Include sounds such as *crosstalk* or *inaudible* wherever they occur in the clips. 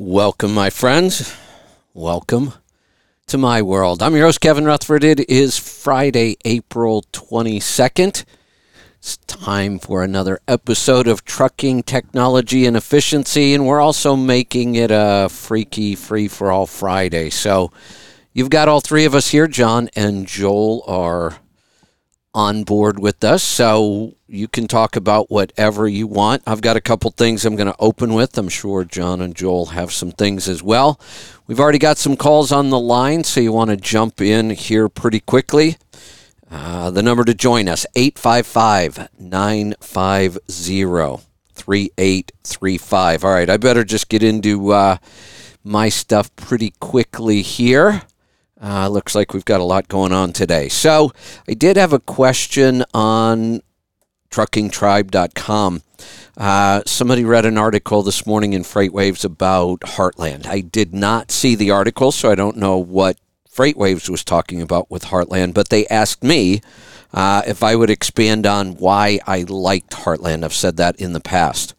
Welcome, my friends. Welcome to my world. I'm your host, Kevin Rutherford. It is Friday, April 22nd. It's time for another episode of Trucking Technology and Efficiency, and we're also making it a freaky free for all Friday. So you've got all three of us here. John and Joel are on board with us. So you can talk about whatever you want. I've got a couple things I'm going to open with. I'm sure John and Joel have some things as well. We've already got some calls on the line, so you want to jump in here pretty quickly. Uh, the number to join us 855 950 3835. All right, I better just get into uh, my stuff pretty quickly here. Uh, looks like we've got a lot going on today. So, I did have a question on truckingtribe.com. Uh, somebody read an article this morning in FreightWaves about Heartland. I did not see the article, so I don't know what FreightWaves was talking about with Heartland, but they asked me uh, if I would expand on why I liked Heartland. I've said that in the past.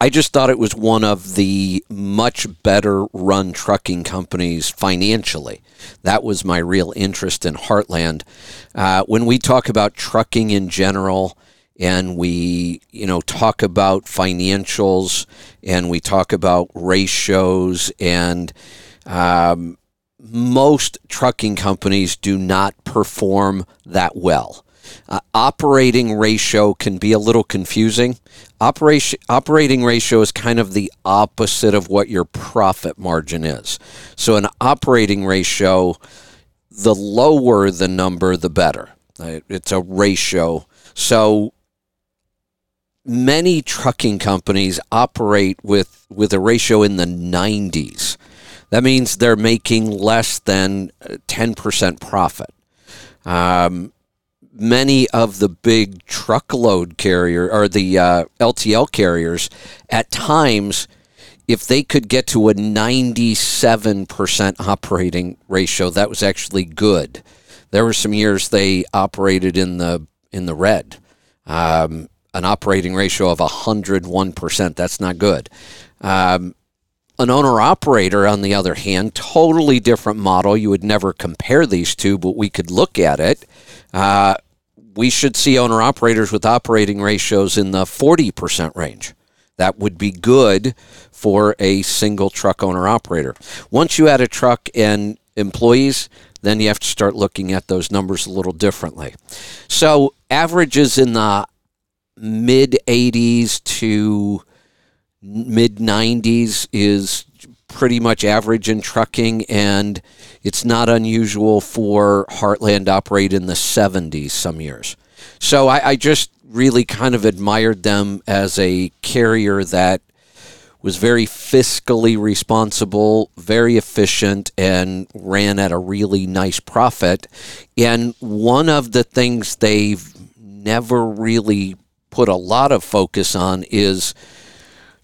I just thought it was one of the much better run trucking companies financially. That was my real interest in Heartland. Uh, when we talk about trucking in general, and we you know talk about financials and we talk about ratios and um, most trucking companies do not perform that well uh, operating ratio can be a little confusing. Operation, operating ratio is kind of the opposite of what your profit margin is. So, an operating ratio, the lower the number, the better. It's a ratio. So, many trucking companies operate with, with a ratio in the 90s. That means they're making less than 10% profit. Um, many of the big truckload carrier or the uh, LTL carriers at times if they could get to a 97% operating ratio that was actually good. There were some years they operated in the in the red. Um, an operating ratio of 101% that's not good. Um, an owner operator on the other hand totally different model. You would never compare these two but we could look at it. Uh, we should see owner operators with operating ratios in the 40% range. That would be good for a single truck owner operator. Once you add a truck and employees, then you have to start looking at those numbers a little differently. So, averages in the mid 80s to mid 90s is pretty much average in trucking, and it's not unusual for Heartland to operate in the 70s some years. So I, I just really kind of admired them as a carrier that was very fiscally responsible, very efficient, and ran at a really nice profit. And one of the things they've never really put a lot of focus on is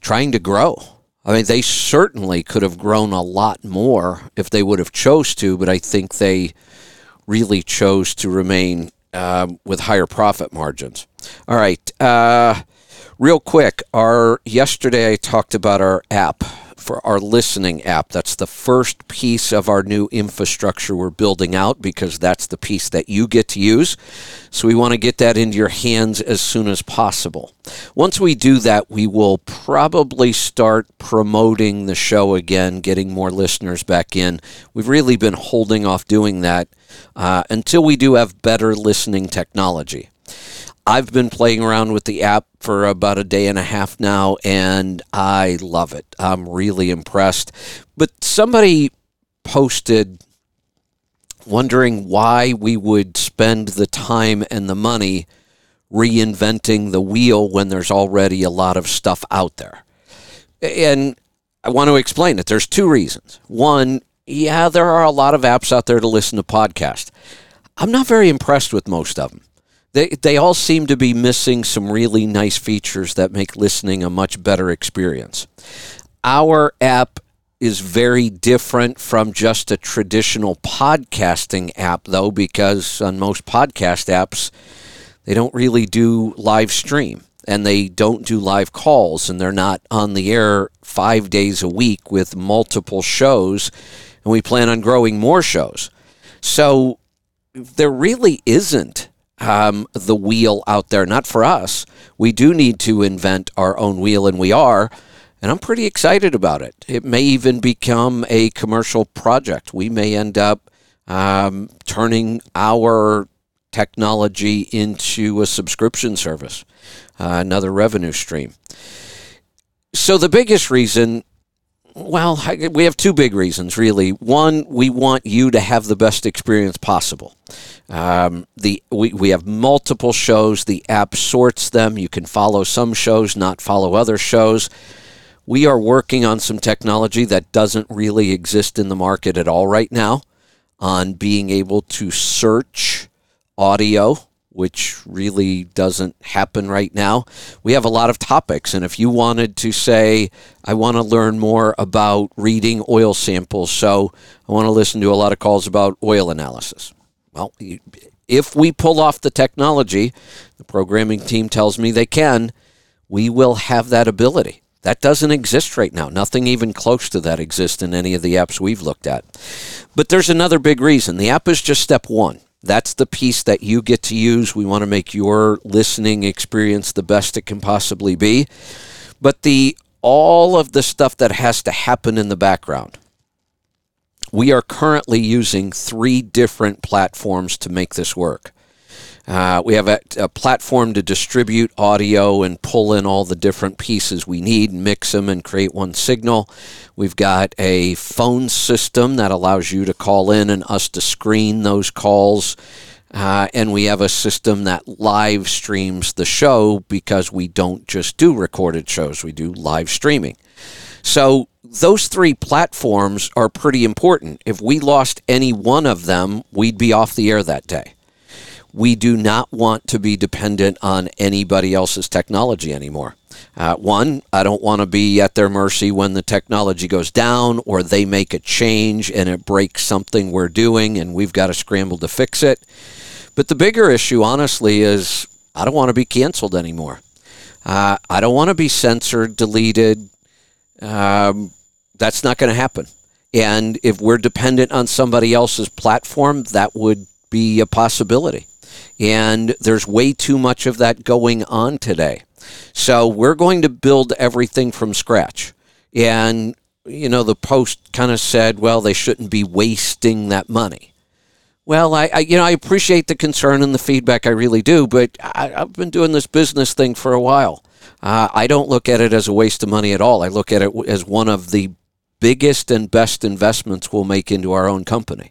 trying to grow. I mean, they certainly could have grown a lot more if they would have chose to, but I think they really chose to remain um, with higher profit margins. All right, uh, real quick, our yesterday I talked about our app for our listening app. That's the first piece of our new infrastructure we're building out because that's the piece that you get to use. So we want to get that into your hands as soon as possible. Once we do that, we will probably start promoting the show again, getting more listeners back in. We've really been holding off doing that uh, until we do have better listening technology. I've been playing around with the app for about a day and a half now, and I love it. I'm really impressed. But somebody posted wondering why we would spend the time and the money reinventing the wheel when there's already a lot of stuff out there. And I want to explain it. There's two reasons. One, yeah, there are a lot of apps out there to listen to podcasts. I'm not very impressed with most of them they they all seem to be missing some really nice features that make listening a much better experience. Our app is very different from just a traditional podcasting app though because on most podcast apps they don't really do live stream. and they don't do live calls and they're not on the air five days a week with multiple shows. And we plan on growing more shows. So there really isn't um, the wheel out there, not for us. We do need to invent our own wheel, and we are. And I'm pretty excited about it. It may even become a commercial project. We may end up um, turning our technology into a subscription service, uh, another revenue stream. So, the biggest reason well, we have two big reasons, really. One, we want you to have the best experience possible. Um, the we, we have multiple shows. The app sorts them. You can follow some shows, not follow other shows. We are working on some technology that doesn't really exist in the market at all right now on being able to search audio which really doesn't happen right now. We have a lot of topics, and if you wanted to say, I want to learn more about reading oil samples, so I want to listen to a lot of calls about oil analysis. Well, if we pull off the technology, the programming team tells me they can, we will have that ability. That doesn't exist right now. Nothing even close to that exists in any of the apps we've looked at. But there's another big reason. The app is just step one. That's the piece that you get to use. We want to make your listening experience the best it can possibly be. But the all of the stuff that has to happen in the background. We are currently using three different platforms to make this work. Uh, we have a, a, platform to distribute audio and pull in all the different pieces we need, mix them, and create one signal. We've got a phone system that allows you to call in and us to screen those calls. Uh, and we have a system that live streams the show because we don't just do recorded shows, we do live streaming. So those three platforms are pretty important. If we lost any one of them, we'd be off the air that day we do not want to be dependent on anybody else's technology anymore. Uh, one, I don't want to be at their mercy when the technology goes down or they make a change and it breaks something we're doing and we've got to scramble to fix it. But the bigger issue, honestly, is I don't want to be canceled anymore. Uh, I don't want to be censored, deleted. Um, that's not going to happen. And if we're dependent on somebody else's platform, that would be a possibility. And there's way too much of that going on today. So we're going to build everything from scratch. And, you know, the Post kind of said, well, they shouldn't be wasting that money. Well, I, I, you know I appreciate the concern and the feedback. I really do, but I, have been doing this business thing for a while. Uh, I don't look at it as a waste of money at all. I look at it as one of the biggest and best investments we'll make into our own company.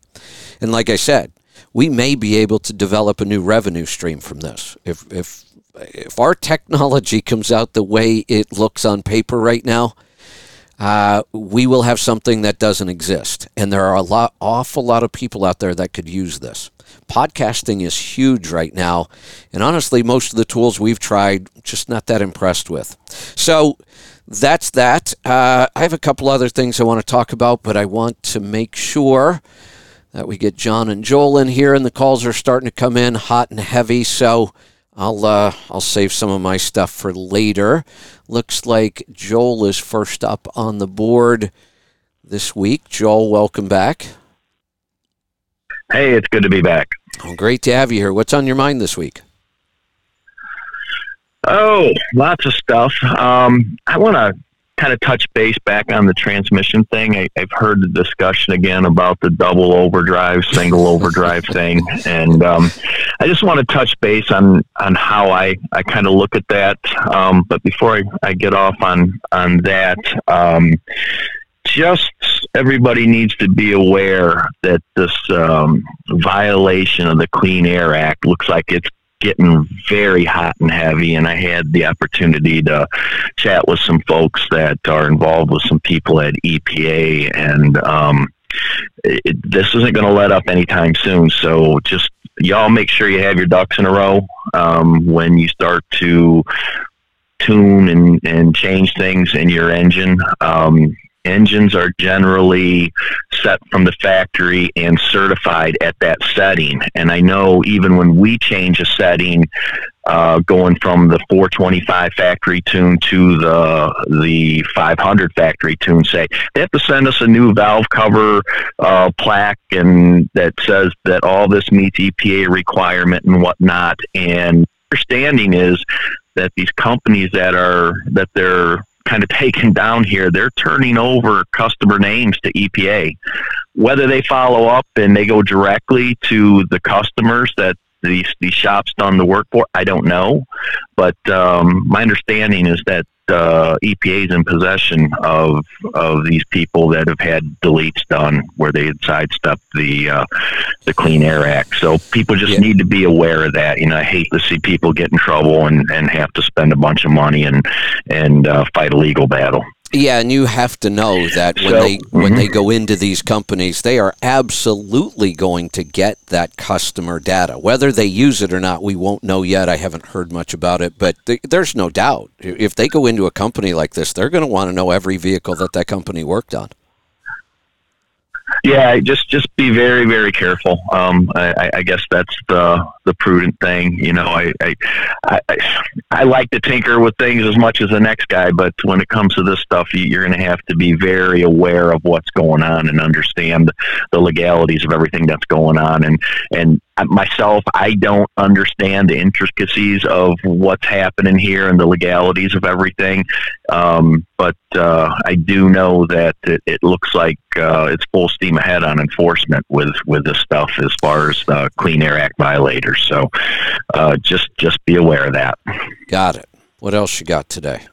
And like I said, we may be able to develop a new revenue stream from this. If if if our technology comes out the way it looks on paper right now, uh, we will have something that doesn't exist. And there are a lot, awful lot of people out there that could use this. Podcasting is huge right now, and honestly, most of the tools we've tried, just not that impressed with. So that's that. Uh, I have a couple other things I want to talk about, but I want to make sure that we get John and Joel in here, and the calls are starting to come in hot and heavy. So I'll uh, I'll save some of my stuff for later. Looks like Joel is first up on the board this week. Joel, welcome back. Hey, it's good to be back. Well, great to have you here. What's on your mind this week? Oh, lots of stuff. Um, I want to kind of touch base back on the transmission thing. I, have heard the discussion again about the double overdrive, single overdrive *laughs* thing, and um, I just want to touch base on on how I, I kind of look at that. Um, but before I, I get off on on that, um, just everybody needs to be aware that this um, violation of the Clean Air Act looks like it's getting very hot and heavy, and I had the opportunity to chat with some folks that are involved with some people at EPA, and um, it, this isn't going to let up anytime soon. So just y'all make sure you have your ducks in a row um, when you start to tune and, and change things in your engine. Um, engines are generally set from the factory and certified at that setting. And I know even when we change a setting, uh, going from the 425 factory tune to the the 500 factory tune. Say they have to send us a new valve cover uh, plaque and that says that all this meets EPA requirement and whatnot. And understanding is that these companies that are that they're kind of taken down here, they're turning over customer names to EPA. Whether they follow up and they go directly to the customers that these these shops done the work for, I don't know. But um, my understanding is that uh, EPA is in possession of of these people that have had deletes done where they had sidestepped the uh, the Clean Air Act. So people just yeah. need to be aware of that. You know, I hate to see people get in trouble and, and have to spend a bunch of money and and uh, fight a legal battle. Yeah, and you have to know that when so, they mm-hmm. when they go into these companies, they are absolutely going to get that customer data. Whether they use it or not, we won't know yet. I haven't heard much about it, but th- there's no doubt if they go into a company like this, they're going to want to know every vehicle that that company worked on. Yeah, just just be very very careful. Um, I, I guess that's the the prudent thing. You know, I, I I I like to tinker with things as much as the next guy, but when it comes to this stuff, you're going to have to be very aware of what's going on and understand the legalities of everything that's going on. And and myself, I don't understand the intricacies of what's happening here and the legalities of everything. Um, but uh, I do know that it, it looks like uh, it's full steam ahead on enforcement with with this stuff as far as the Clean Air Act violators. So uh, just just be aware of that. Got it. What else you got today?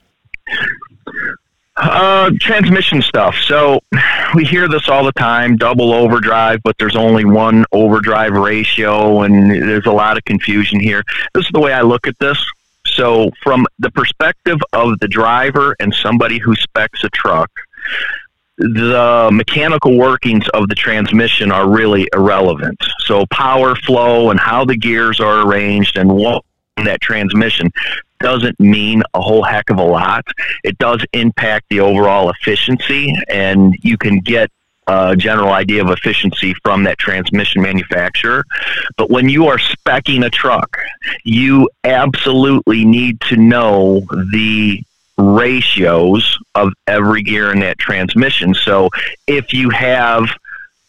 Uh, transmission stuff. So *sighs* we hear this all the time double overdrive, but there's only one overdrive ratio, and there's a lot of confusion here. This is the way I look at this. So, from the perspective of the driver and somebody who specs a truck, the mechanical workings of the transmission are really irrelevant. So, power flow and how the gears are arranged and what that transmission doesn't mean a whole heck of a lot. It does impact the overall efficiency, and you can get a general idea of efficiency from that transmission manufacturer. But when you are specing a truck, you absolutely need to know the ratios of every gear in that transmission. So if you have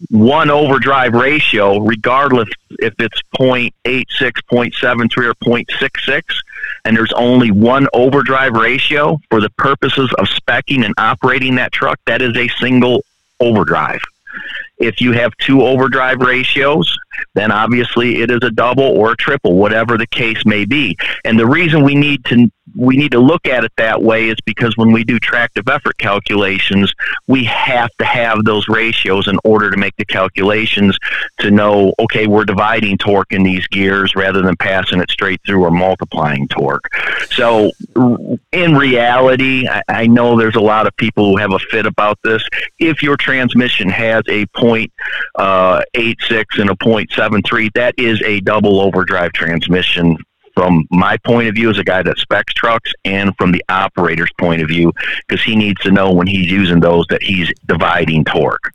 one overdrive ratio, regardless if it's 0.86, 0.73, or 0.66, and there's only one overdrive ratio for the purposes of specking and operating that truck, that is a single overdrive. If you have two overdrive ratios, then obviously it is a double or a triple, whatever the case may be. And the reason we need to we need to look at it that way is because when we do tractive effort calculations, we have to have those ratios in order to make the calculations to know, okay, we're dividing torque in these gears rather than passing it straight through or multiplying torque. So, in reality, I, I know there's a lot of people who have a fit about this. If your transmission has a point eight six and a point seven three, that is a double overdrive transmission from my point of view as a guy that specs trucks and from the operator's point of view because he needs to know when he's using those that he's dividing torque.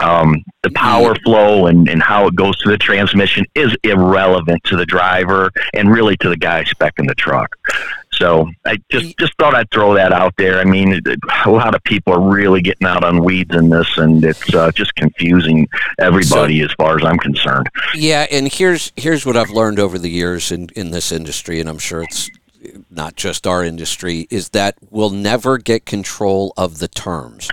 Um, the power flow and, and how it goes to the transmission is irrelevant to the driver and really to the guy specing the truck. So I just just thought I'd throw that out there. I mean, a lot of people are really getting out on weeds in this, and it's uh, just confusing everybody so, as far as I'm concerned. Yeah, and here's here's what I've learned over the years in in this industry, and I'm sure it's not just our industry, is that we'll never get control of the terms.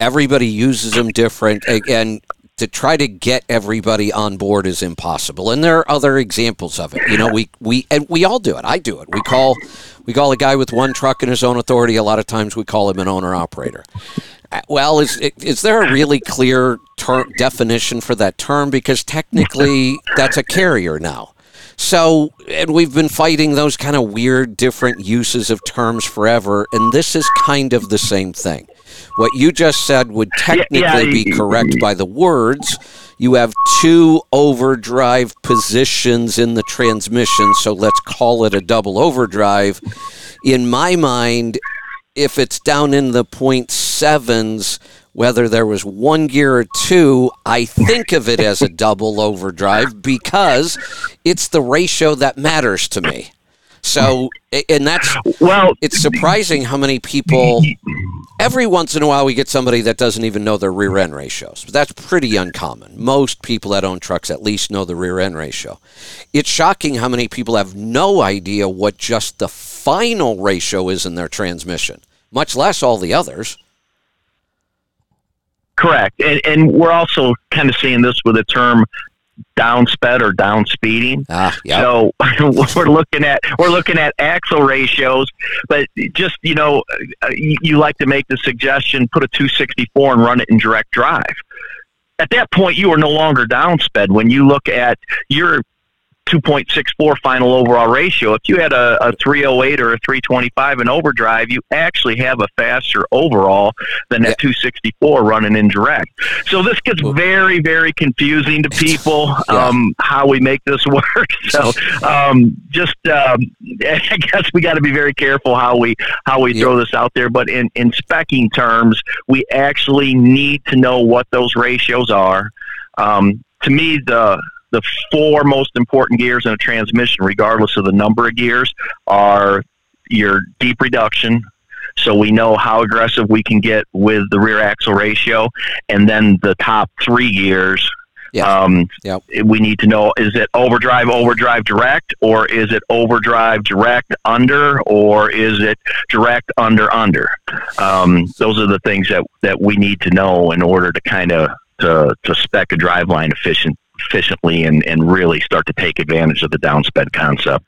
Everybody uses them different, and to try to get everybody on board is impossible. And there are other examples of it. You know, we we and we all do it. I do it. We call we call a guy with one truck and his own authority. A lot of times we call him an owner operator. Uh, well, is is there a really clear term definition for that term? Because technically, that's a carrier now. So, and we've been fighting those kind of weird, different uses of terms forever, and this is kind of the same thing. What you just said would technically yeah, yeah, be correct by the words. You have two overdrive positions in the transmission, so let's call it a double overdrive. In my mind, if it's down in the point sevens, whether there was one gear or two, I think of it as a double overdrive because it's the ratio that matters to me. So, and that's well, it's surprising how many people. Every once in a while, we get somebody that doesn't even know their rear end ratios. But that's pretty uncommon. Most people that own trucks at least know the rear end ratio. It's shocking how many people have no idea what just the final ratio is in their transmission, much less all the others. Correct, and, and we're also kind of seeing this with the term down sped or down speeding. Ah, yep. So *laughs* we're looking at we're looking at axle ratios, but just you know, uh, you, you like to make the suggestion: put a 264 and run it in direct drive. At that point, you are no longer downsped. When you look at your 2.64 final overall ratio. If you had a, a 308 or a 325 in overdrive, you actually have a faster overall than that 264 running in direct. So this gets very, very confusing to people um, how we make this *laughs* work. So um, just um, *laughs* I guess we got to be very careful how we how we throw this out there. But in in specking terms, we actually need to know what those ratios are. Um, to me, the the four most important gears in a transmission, regardless of the number of gears, are your deep reduction. So we know how aggressive we can get with the rear axle ratio, and then the top three gears. Yeah. Um, Yep. we need to know is it overdrive overdrive direct or is it overdrive direct under or is it direct under under um, those are the things that that we need to know in order to kind of to, to spec a driveline efficient efficiently and, and really start to take advantage of the downsped concept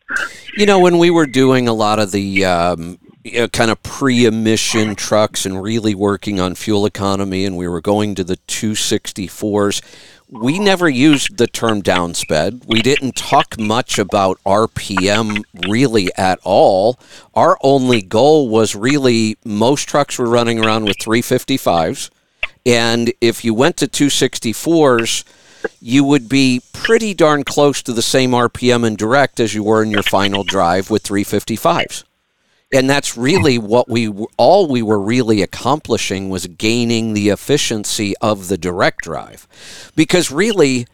You know, when we were doing a lot of the um, you know, kind of pre-emission trucks and really working on fuel economy, and we were going to the 264s, we never used the term downsped. We didn't talk much about RPM really at all. Our only goal was really most trucks were running around with 355s, and if you went to 264s you would be pretty darn close to the same RPM in direct as you were in your final drive with 355s. And that's really what we all we were really accomplishing was gaining the efficiency of the direct drive. Because really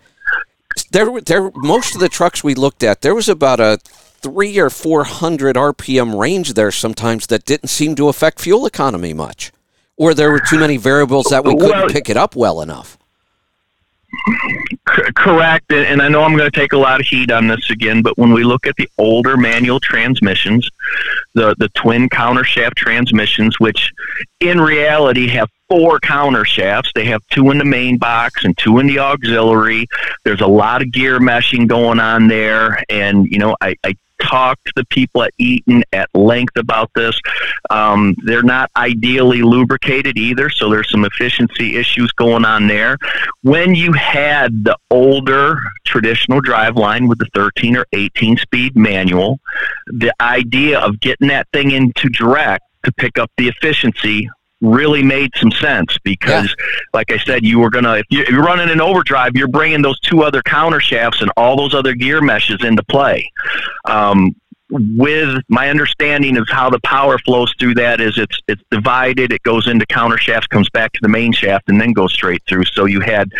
there there most of the trucks we looked at there was about a 3 or 400 RPM range there sometimes that didn't seem to affect fuel economy much or there were too many variables that we couldn't Well- pick it up well enough. C- correct and i know i'm going to take a lot of heat on this again but when we look at the older manual transmissions the the twin counter shaft transmissions which in reality have four counter shafts they have two in the main box and two in the auxiliary. There's a lot of gear meshing going on there and you know i, I talked to the people at eaton at length about this. Um, they're not ideally lubricated either so there's some efficiency issues going on there. When you had the older traditional drive line with the 13 or 18 speed manual, the idea of getting that thing into direct to pick up the efficiency really made some sense because like I said you were going to if you- if you're running an overdrive you're bringing those two other counter shafts and all those other gear meshes into play. Um, with my understanding of how the power flows through that is it's it's divided it goes into counter shafts comes back to the main shaft and then goes straight through. So you had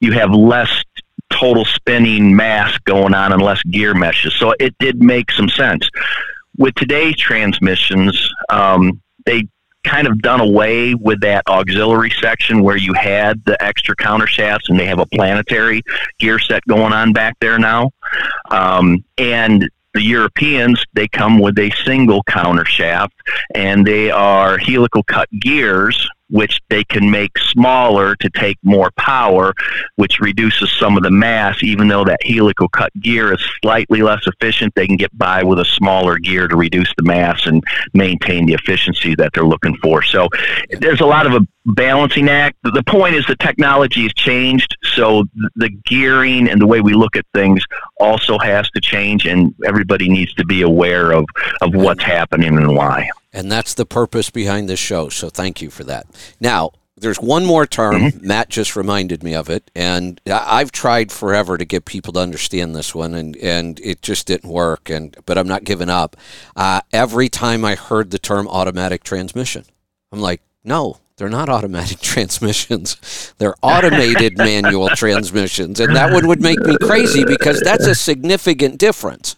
you have less total spinning mass going on and less gear meshes. So it did make some sense. With today's transmissions um, they kind of done away with that auxiliary section where you had the extra counter shafts and they have a planetary gear set going on back there now. Um, and the Europeans, they come with a single counter shaft and they are helical cut gears, which they can make smaller to take more power, which reduces some of the mass. Even though that helical cut gear is slightly less efficient, they can get by with a smaller gear to reduce the mass and maintain the efficiency that they're looking for. So there's a lot of a balancing act. The point is the technology has changed, so the gearing and the way we look at things also has to change, and everybody needs to be aware of, of what's happening and why. And that's the purpose behind this show. So thank you for that. Now, there's one more term. Matt just reminded me of it. And I've tried forever to get people to understand this one, and, and it just didn't work. And But I'm not giving up. Uh, every time I heard the term automatic transmission, I'm like, no, they're not automatic *laughs* transmissions. They're automated *laughs* manual transmissions. And that one would make me crazy because that's a significant difference.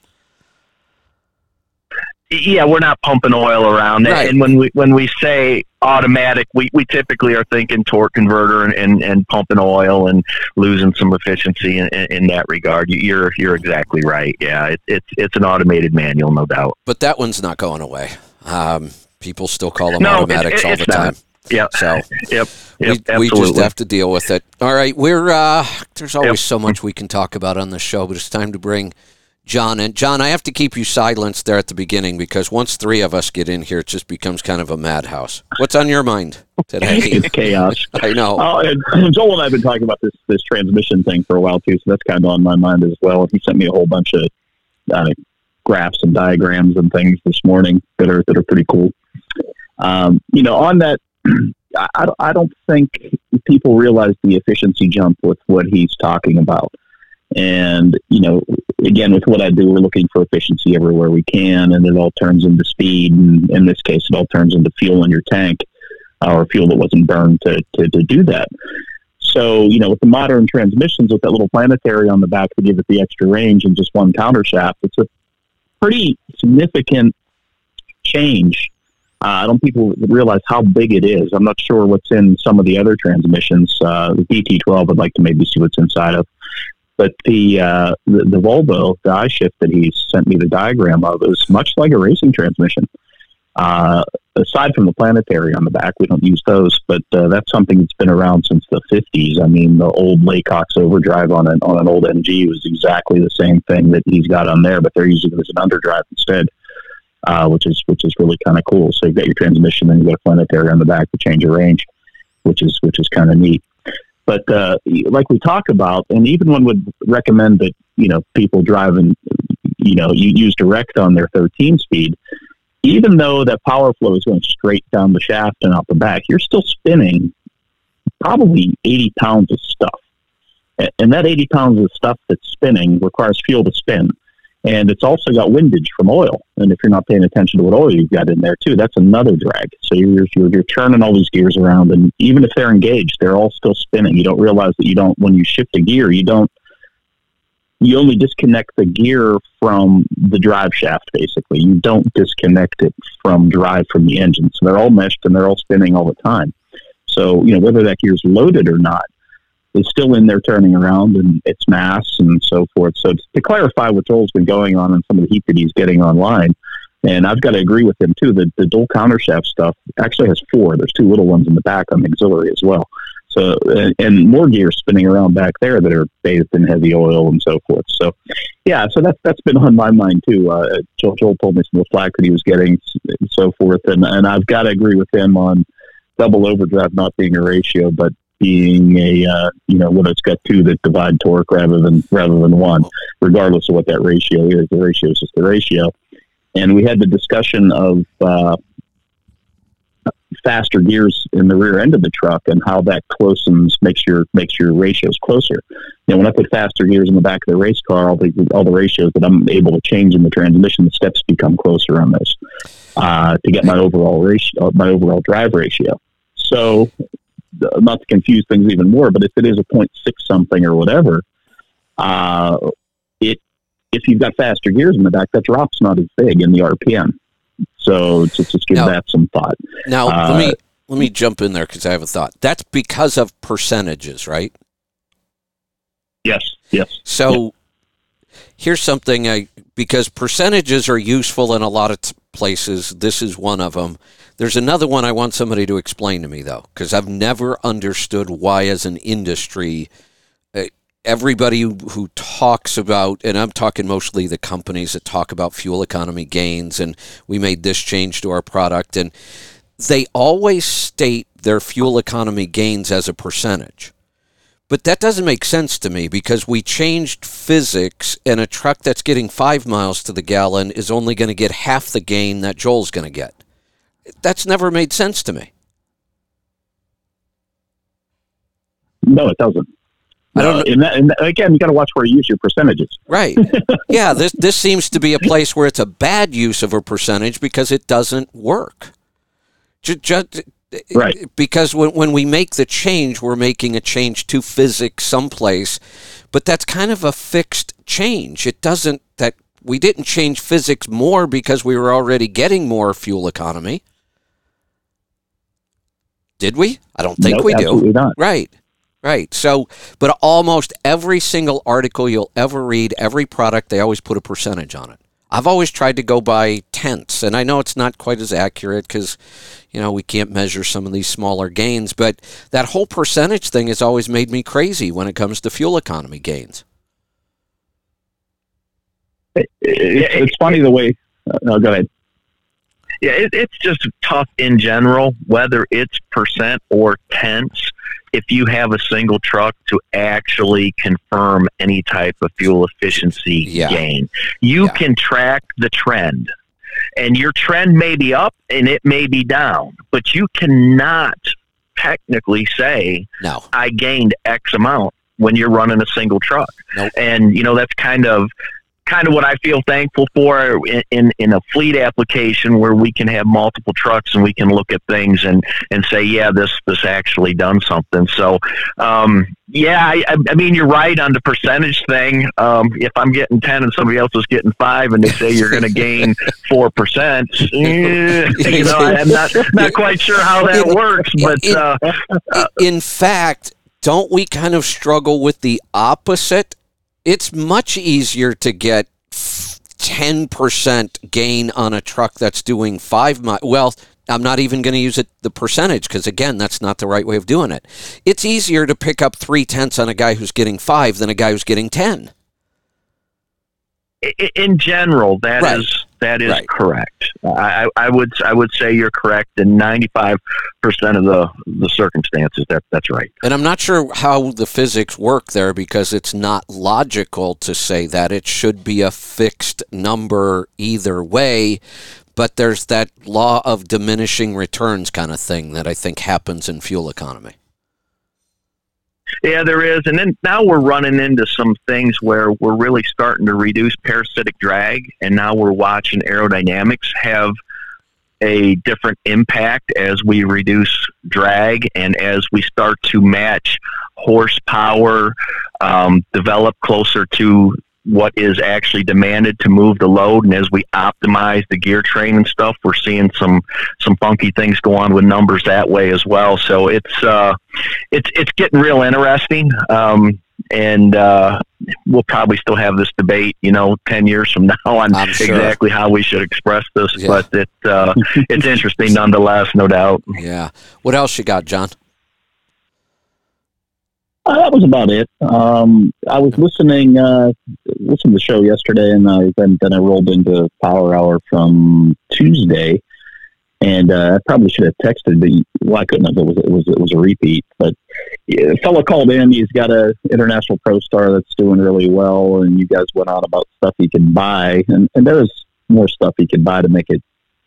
Yeah, we're not pumping oil around. Right. And when we when we say automatic, we, we typically are thinking torque converter and, and, and pumping oil and losing some efficiency in, in, that regard. You're you're exactly right. Yeah, it, it's it's an automated manual, no doubt. But that one's not going away. Um, people still call them No, automatics it- all it's the time. not. Yep. So *laughs* Yep. we, Yep. we just have to deal with it. All right, we're uh, there's always Yep. so much we can talk about on the show, but it's time to bring John And John, I have to keep you silenced there at the beginning because once three of us get in here, it just becomes kind of a madhouse. What's on your mind today? *laughs* chaos. I know. Oh, and Joel and I have been talking about this this transmission thing for a while too, so that's kind of on my mind as well. He sent me a whole bunch of uh, graphs and diagrams and things this morning that are that are pretty cool. Um, you know, on that, *clears throat* I I don't think people realize the efficiency jump with what he's talking about. And you know, again, with what I do, we're looking for efficiency everywhere we can, and it all turns into speed. And in this case, it all turns into fuel in your tank uh, or fuel that wasn't burned to, to, to do that. So, you know, with the modern transmissions with that little planetary on the back to give it the extra range and just one counter shaft, it's a pretty significant change. Uh, I don't think people realize how big it is. I'm not sure what's in some of the other transmissions. Uh, the DT12, I'd like to maybe see what's inside of. But the, uh, the the Volvo, the iShift that he sent me the diagram of, is much like a racing transmission. Uh, aside from the planetary on the back, we don't use those, but uh, that's something that's been around since the 50s. I mean, the old Laycock overdrive on an on an old MG was exactly the same thing that he's got on there, but they're using it as an underdrive instead, uh, which is which is really kind of cool. So you've got your transmission, then you've got a planetary on the back to change your range, which is which is kind of neat. But uh, like we talk about, and even one would recommend that you know people driving, you know, you use direct on their 13 speed even though that power flow is going straight down the shaft and out the back, you're still spinning probably 80 pounds of stuff. And that 80 pounds of stuff that's spinning requires fuel to spin. And it's also got windage from oil. And if you're not paying attention to what oil you've got in there too, that's another drag. So you're, you're, you're turning all these gears around. And even if they're engaged, they're all still spinning. You don't realize that you don't, when you shift a gear, you don't you only disconnect the gear from the drive shaft basically you don't disconnect it from drive from the engine so they're all meshed and they're all spinning all the time so you know whether that gear's loaded or not is still in there turning around and its mass and so forth so to clarify what joel's been going on and some of the heat that he's getting online and I've got to agree with him too. that the dual countershaft stuff actually has four. There's two little ones in the back on the auxiliary as well. So and, and more gears spinning around back there that are bathed in heavy oil and so forth. So yeah, so that's that's been on my mind too. Uh, Joel, Joel told me some of the flack that he was getting and so forth, and and I've got to agree with him on double overdrive not being a ratio, but being a uh, you know when it's got two that divide torque rather than rather than one, regardless of what that ratio is. The ratio is just the ratio. And we had the discussion of uh, faster gears in the rear end of the truck and how that closens makes your makes your ratios closer. You know, when I put faster gears in the back of the race car, all the all the ratios that I'm able to change in the transmission, the steps become closer on those uh, to get my overall ratio, my overall drive ratio. So, not to confuse things even more, but if it is a 0.6 something or whatever, uh, it if you've got faster gears in the back, that drop's not as big in the RPM. So just, just give Now- that some thought. Now Uh, let me let me jump in there because I have a thought. That's because of percentages, right? Yes, yes. So here's something I because percentages are useful in a lot of t- places. This is one of them. There's another one I want somebody to explain to me though, because I've never understood why, as an industry, uh, everybody who talks about, and I'm talking mostly the companies that talk about fuel economy gains, and we made this change to our product, and they always state their fuel economy gains as a percentage. But that doesn't make sense to me because we changed physics, and a truck that's getting five miles to the gallon is only going to get half the gain that Joel's going to get. That's never made sense to me. No, it doesn't. I don't Uh, and, that, and again, you got to watch where you use your percentages. Right. *laughs* yeah, this this seems to be a place where it's a bad use of a percentage because it doesn't work. Just, Right. Because when, when we make the change, we're making a change to physics someplace, but that's kind of a fixed change. It doesn't that we didn't change physics more because we were already getting more fuel economy. Did we? I don't think Nope, we do. absolutely not. Right. Right. So, but almost every single article you'll ever read, every product, they always put a percentage on it. I've always tried to go by tenths, and I know it's not quite as accurate because, you know, we can't measure some of these smaller gains, but that whole percentage thing has always made me crazy when it comes to fuel economy gains. It, it, it's funny the way. Uh, no, go ahead. Yeah, it, it's just tough in general, whether it's percent or tenths, if you have a single truck to actually confirm any type of fuel efficiency Yeah. gain. You Yeah. can track the trend, and your trend may be up and it may be down, but you cannot technically say No. I gained X amount when you're running a single truck. Nope. And you know that's kind of kind of what I feel thankful for in, in in a fleet application where we can have multiple trucks and we can look at things and and say yeah this this actually done something. So um, yeah, I, I- mean you're right on the percentage thing. Um, if I'm getting ten and somebody else is getting five and they say you're going to gain *laughs* four percent, eh, you know I'm not not quite sure how that works, but. uh, in fact, don't we kind of struggle with the opposite? It's much easier to get ten percent gain on a truck that's doing five miles. Well, I'm not even going to use it the percentage because again, that's not the right way of doing it. It's easier to pick up three tenths on a guy who's getting five than a guy who's getting ten. In general, that is Right. That is Right. correct. I, I I would I would say you're correct in 95 percent of the the circumstances. That that's right. And I'm not sure how the physics work there because it's not logical to say that it should be a fixed number either way. But there's that law of diminishing returns kind of thing that I think happens in fuel economy. Yeah, there is, and then now we're running into some things where we're really starting to reduce parasitic drag, and now we're watching aerodynamics have a different impact as we reduce drag and as we start to match horsepower, um, develop closer to what is actually demanded to move the load, and as we optimize the gear train and stuff, we're seeing some some funky things go on with numbers that way as well. So it's uh, it's it's getting real interesting. Um, and uh, we'll probably still have this debate, you know, ten years from *laughs* now on I'm sure. exactly how we should express this. Yeah. But it uh, it's interesting nonetheless, no doubt. Yeah. What else you got, John? Uh, that was about it. Um, I was listening uh, listening to the show yesterday, and I, then then I rolled into Power Hour from Tuesday, and uh, I probably should have texted, but well, I couldn't have. It was it was it was a repeat. But a fellow called in. He's got a international ProStar that's doing really well, and you guys went on about stuff he can buy, and and there's more stuff he could buy to make it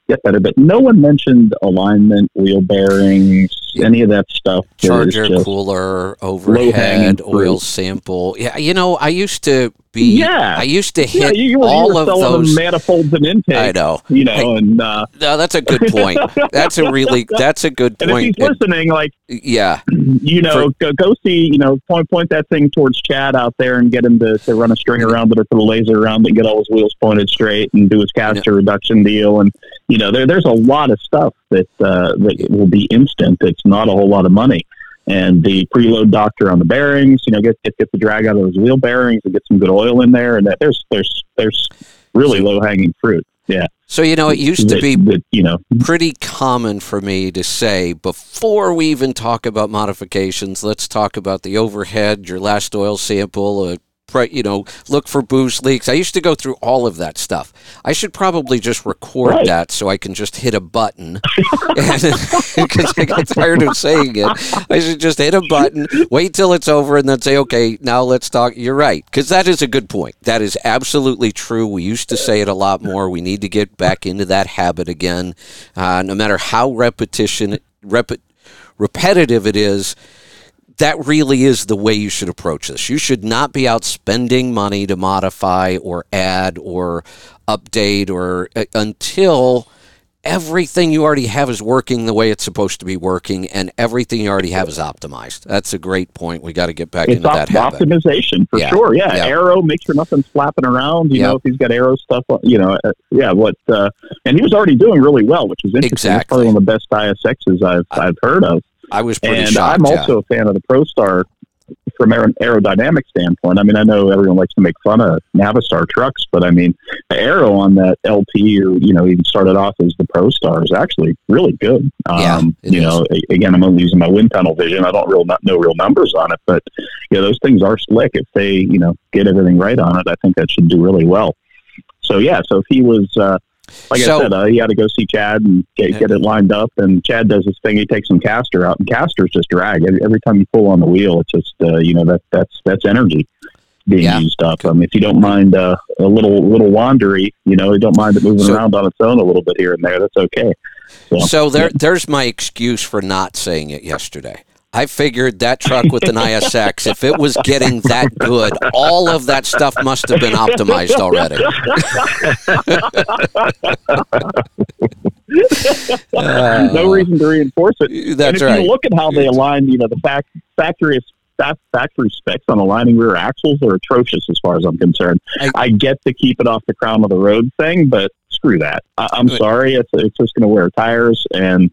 get better. But no one mentioned alignment, wheel bearings, any of that stuff. Charger, cooler, overhead, oil sample. Yeah, you know, I used to be. Yeah. I used to Yeah, hit you, you all of those. manifolds and intake. I know. You know, Hey. and uh, No, that's a good point. That's a really. *laughs* That's a good and if point. he's listening, like yeah. you know, go, go see, you know, point point that thing towards Chad out there and get him to, to run a string around it or put a laser around it and get all his wheels pointed straight and do his caster reduction deal. And you know, there there's a lot of stuff that uh, that will be instant. It's not a whole lot of money. And the preload doctor on the bearings, you know, get get, get the drag out of those wheel bearings and get some good oil in there. And that there's there's there's really So- low hanging fruit. Yeah, So you know, it used to be that, you know pretty common for me to say before we even talk about modifications, let's talk about the overhead, your last oil sample, pre- you know, look for boost leaks. I used to go through all of that stuff. I should probably just record Right. that so I can just hit a button. Because *laughs* I get tired of saying it. I should just hit a button, wait till it's over, and then say, okay, now let's talk. You're right. Because that is a good point. That is absolutely true. We used to say it a lot more. We need to get back into that habit again. Uh, no matter how repetition, rep- repetitive it is, that really is the way you should approach this. You should not be out spending money to modify or add or update or uh, until everything you already have is working the way it's supposed to be working, and everything you already have is optimized. That's a great point. We got to get back it's into op- that habit. optimization for Yeah. sure. Yeah. Yeah. aero make sure nothing's flapping around. You Yeah. know, if he's got aero stuff, you know, uh, yeah. What? Uh, and he was already doing really well, which is interesting. That's Exactly. probably one of the best ISXs I've I- I've heard of. I was pretty and shocked. I'm yeah. also a fan of the ProStar from an aerodynamic standpoint. I mean, I know everyone likes to make fun of Navistar trucks, but I mean, the aero on that LT or you know even started off as the ProStar is actually really good. Yeah, Um, you is. know, again, I'm only using my wind tunnel vision. I don't real not know real numbers on it, but you know those things are slick. If they you know get everything right on it, I think that should do really well. So yeah, so if he was. Uh, like So- I said, uh, he had to go see Chad and get, get it lined up. And Chad does this thing; he takes some caster out, and caster's just drag. Every, every time you pull on the wheel, it's just uh, you know that that's that's energy being Yeah. used up. Um, if you don't mind uh, a little little wandery, you know, you don't mind it moving So- around on its own a little bit here and there. That's okay. So, So there, there's my excuse for not saying it yesterday. I figured that truck with an ISX, if it was getting that good, all of that stuff must have been optimized already. Uh, *laughs* no reason to reinforce it. That's and if right. you look at how they align, you know, the fact factory fa- factory specs on aligning rear axles are atrocious as far as I'm concerned. I- I, get to keep it off the crown of the road thing, but screw that. I, I'm Right. sorry, it's it's just going to wear tires, and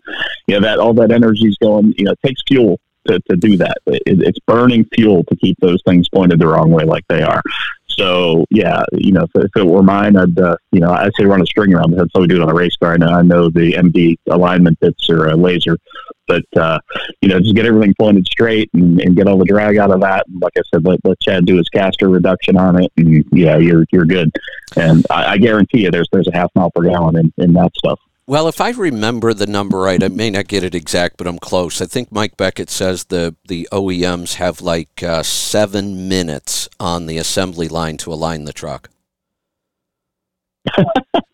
you know that all that energy is going. You know, it takes fuel. To, to do that, it, it's burning fuel to keep those things pointed the wrong way, like they are. So yeah, you know, if, if it were mine, I'd uh, you know I'd say run a string around. That's how we do it on a race car. I know, I know the MD alignment bits are a laser, but uh, you know just get everything pointed straight and, and get all the drag out of that. And like I said, let, let Chad do his caster reduction on it, and yeah, you're you're good. And I, I guarantee you, there's there's a half mile per gallon in, in that stuff. Well, if I remember the number right, I may not get it exact, but I'm close. I think Mike Beckett says the the OEMs have like uh, seven minutes on the assembly line to align the truck. *laughs*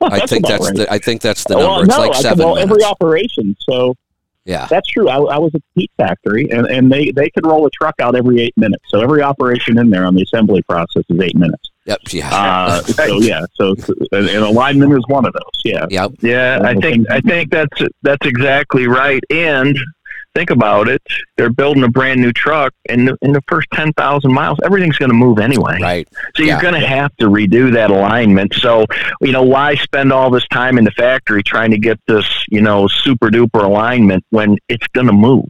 I think that's right. the I think that's the well, number. It's no, like seven well, minutes. every operation. So yeah, That's true. I, I was at the Heat Factory, and, and they, they could roll a truck out every eight minutes. So every operation in there on the assembly process is eight minutes. Yep, yeah, Uh, so *laughs* yeah, so and, and alignment is one of those. Yeah, yep. Yeah, I think I think that's that's exactly right. And think about it: they're building a brand new truck, and in the first ten thousand miles, everything's going to move anyway. Right. So you're going to have to redo that alignment. So you know why spend all this time in the factory trying to get this you know super duper alignment when it's going to move.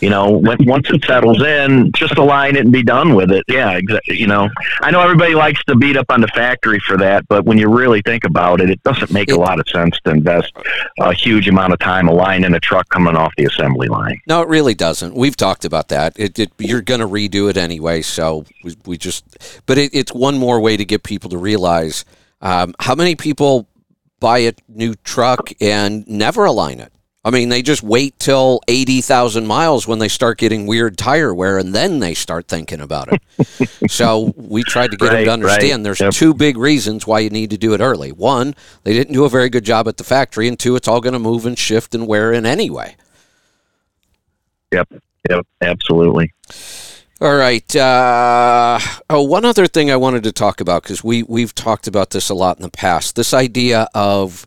You know, when, once it settles in, just align it and be done with it. Yeah, exactly. You know, I know everybody likes to beat up on the factory for that, but when you really think about it, it doesn't make a lot of sense to invest a huge amount of time aligning a truck coming off the assembly line. No, it really doesn't. We've talked about that. It, it, you're going to redo it anyway, so we, we just. But it, it's one more way to get people to realize um, how many people buy a new truck and never align it. I mean, they just wait till eighty thousand miles when they start getting weird tire wear, and then they start thinking about it. *laughs* so we tried to get them to understand right. there's Yep. two big reasons why you need to do it early. One, they didn't do a very good job at the factory, and two, it's all going to move and shift and wear in anyway. Yep, yep, absolutely. All right. Uh, oh, one other thing I wanted to talk about because we we've talked about this a lot in the past. This idea of,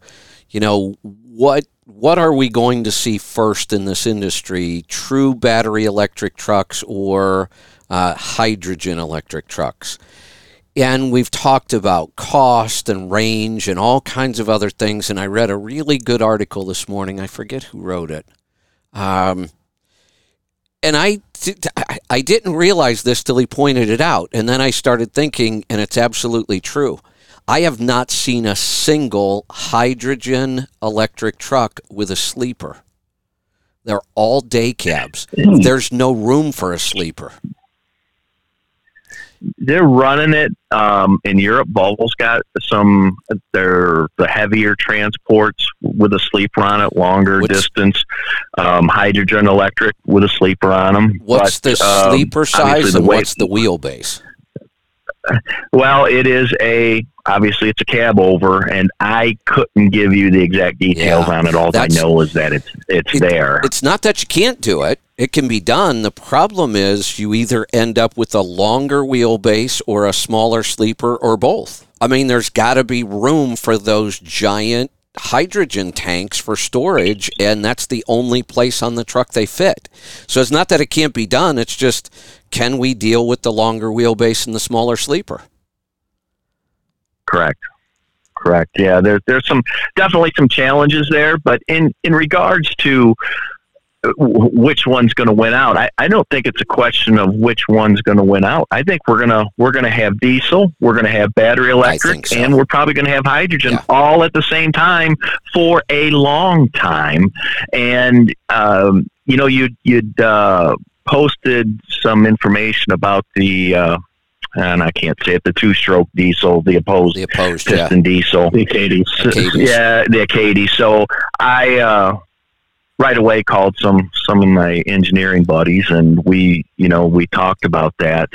you know, what what are we going to see first in this industry? True battery electric trucks or uh, hydrogen electric trucks? And we've talked about cost and range and all kinds of other things. And I read a really good article this morning. I forget who wrote it. Um, and I, I- didn't realize this till he pointed it out. And then I started thinking, and it's absolutely true. I have not seen a single hydrogen electric truck with a sleeper. They're all day cabs. There's no room for a sleeper. they're running it um, in Europe. Volvo's got some. They're the heavier transports with a sleeper on it, longer What's- distance, um, hydrogen electric with a sleeper on them. What's the um, sleeper obviously size and weight- what's the wheelbase? Well, it is a obviously it's a cab over, and I couldn't give you the exact details Yeah, on it. All I know is that it's it's It- there. It's not that you can't do it. It can be done. The problem is you either end up with a longer wheelbase or a smaller sleeper or both. I mean, there's got to be room for those giant hydrogen tanks for storage, and that's the only place on the truck they fit. So it's not that it can't be done, it's just can we deal with the longer wheelbase and the smaller sleeper? Correct. Correct. Yeah, there's there's some definitely some challenges there, but in in regards to which one's going to win out. I, I don't think it's a question of which one's going to win out. I think we're gonna we're gonna have diesel, we're gonna have battery electric, so. and we're probably going to have hydrogen yeah. all at the same time for a long time. And um, you know, you you'd uh, posted some information about the. Uh, and I can't say it, the two stroke diesel, the opposed, the opposed piston yeah. diesel. The Achates. Yeah, the Achates. So I, uh, right away called some some of my engineering buddies and we you know we talked about that.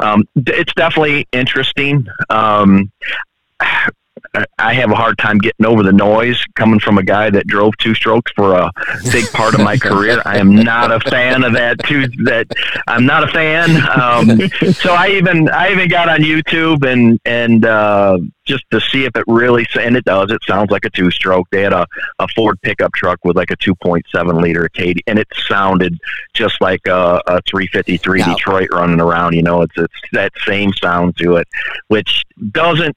Um, it's definitely interesting. Um, I have a hard time getting over the noise coming from a guy that drove two strokes for a big part of my career. I am not a fan of that. Two that I'm not a fan. Um, so I even I even got on YouTube and and uh, just to see if it really and it does. It sounds like a two stroke. They had a, a Ford pickup truck with like a 2.7 liter Katie, and it sounded just like a, a 353 now, Detroit running around. You know, it's it's that same sound to it, which doesn't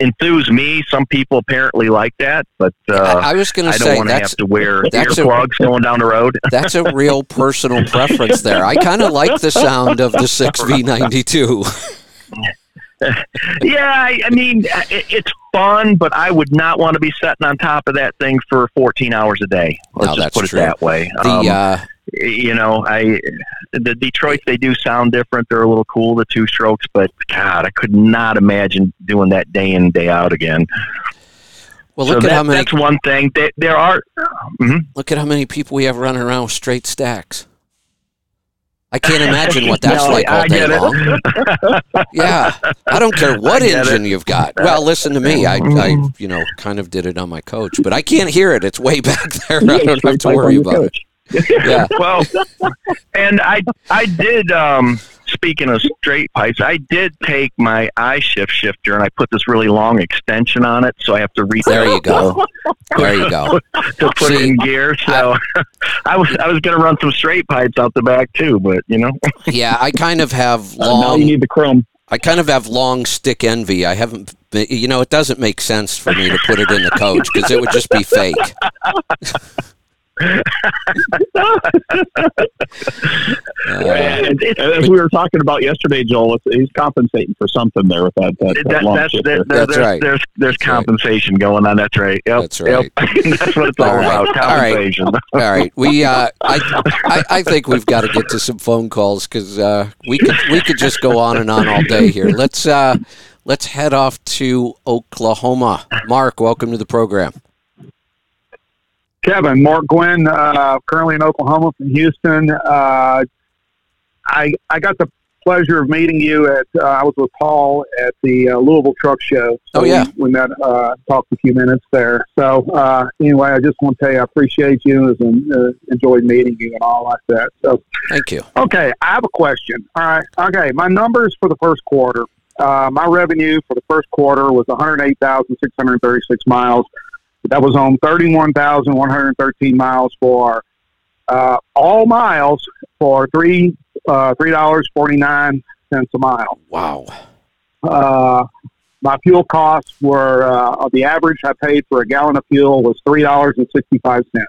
enthuse me. Some people apparently like that, but uh, I, I was going to say I don't want to have to wear *laughs* earplugs going down the road. *laughs* that's a real personal *laughs* preference there. I kind of like the sound of the six V ninety two. Yeah, I, I mean it, it's fun, but I would not want to be sitting on top of that thing for 14 hours a day. Let's no, just put true. it that way. The um, uh, you know, I the Detroit they do sound different. They're a little cool, the two strokes, but God, I could not imagine doing that day in day out again. Well, look so at that, how many. That's one thing. There, there are. Mm-hmm. Look at how many people we have running around with straight stacks. I can't imagine what *laughs* that's no, like all day long. yeah, I don't care what *laughs* engine it. you've got. Well, listen to me. I, I, you know, kind of did it on my coach, but I can't hear it. It's way *laughs* back there. I don't have to worry about it *laughs* yeah. Well, and I I did. Um, speaking of straight pipes, I did take my I-shift shifter and I put this really long extension on it, so I have to reach. There you go. *laughs* there you go. to put See, it in gear. So I, *laughs* I was I was going to run some straight pipes out the back too, but you know. yeah, I kind of have long. Uh, now you need the chrome. I kind of have long stick envy. I haven't, you know, it doesn't make sense for me to put it in the coach because it would just be fake. Uh, as we were talking about yesterday, Joel, he's compensating for something there with that. that, that, that that's, that, there, that's there's, right. There's there's that's compensation right. going on. That's right. Yep. That's right. Yep. *laughs* that's what it's all, all right. about. Compensation. All right. all right. We uh, I, I, I think we've got to get to some phone calls because uh, we could we could just go on and on all day here. Let's uh, let's head off to Oklahoma. Mark, welcome to the program. Kevin, Mark Gwynn, uh, currently in Oklahoma from Houston. Uh, I I got the pleasure of meeting you at. Uh, I was with Paul at the uh, Louisville Truck Show. So oh yeah, we, we met, uh, talked a few minutes there. So uh, anyway, I just want to tell you I appreciate you and uh, enjoyed meeting you and all like that. So thank you. Okay, I have a question. All right. Okay, my numbers for the first quarter. Uh, my revenue for the first quarter was 108,636 miles. That was on 31,113 miles for uh, all miles for three uh, three dollars forty nine cents a mile. Wow. Uh, my fuel costs were uh, the average I paid for a gallon of fuel was three dollars and sixty five cents.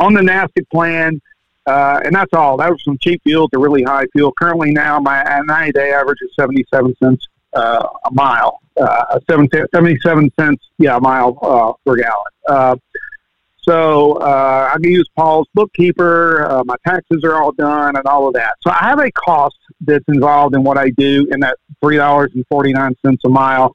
On the NASTC plan, uh, and that's all. That was from cheap fuel to really high fuel. Currently, now my 90 day average is 77 cents uh, a mile, uh, 77 cents, yeah, a mile uh, per gallon. Uh, so uh, I can use Paul's bookkeeper. Uh, my taxes are all done and all of that. So I have a cost that's involved in what I do in that three dollars and forty nine cents a mile.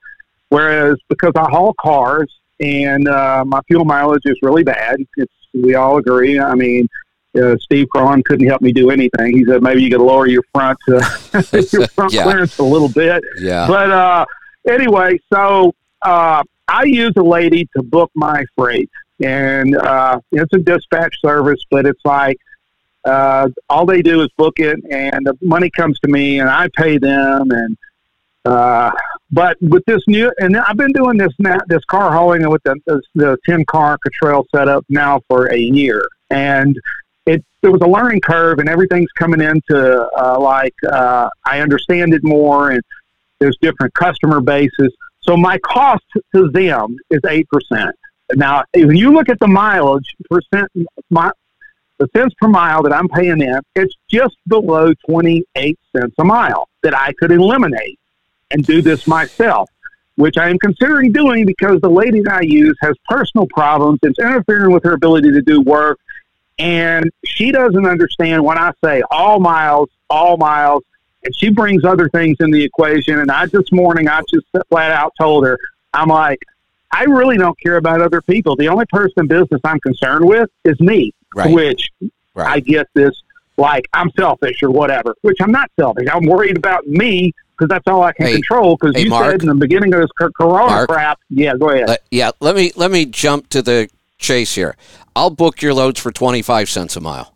Whereas because I haul cars and uh, my fuel mileage is really bad, it's we all agree. I mean, uh, Steve Cron couldn't help me do anything. He said maybe you could lower your front uh, *laughs* *laughs* your front yeah. clearance a little bit. Yeah. But uh, anyway, so uh, I use a lady to book my freight, and uh, it's a dispatch service, but it's like uh, all they do is book it, and the money comes to me, and I pay them, and uh, but with this new, and I've been doing this na- this car hauling with the the, the ten car Cottrell setup now for a year, and it there was a learning curve, and everything's coming into uh, like uh, I understand it more, and there's different customer bases. So my cost to them is eight percent. Now, if you look at the mileage percent, my, the cents per mile that I'm paying them, it's just below 28 cents a mile that I could eliminate and do this myself, which I am considering doing because the lady that I use has personal problems. It's interfering with her ability to do work. And she doesn't understand when I say all miles, all miles, and she brings other things in the equation. And I this morning, I just flat out told her, I'm like, I really don't care about other people. The only person in business I'm concerned with is me, Right. which Right. I get this like I'm selfish or whatever, which I'm not selfish. I'm worried about me because that's all I can Hey- control. Because hey, you Mark. said in the beginning of this cor- corona Mark. crap, yeah, go ahead. Let- yeah, let me let me jump to the chase here. I'll book your loads for 25 cents a mile.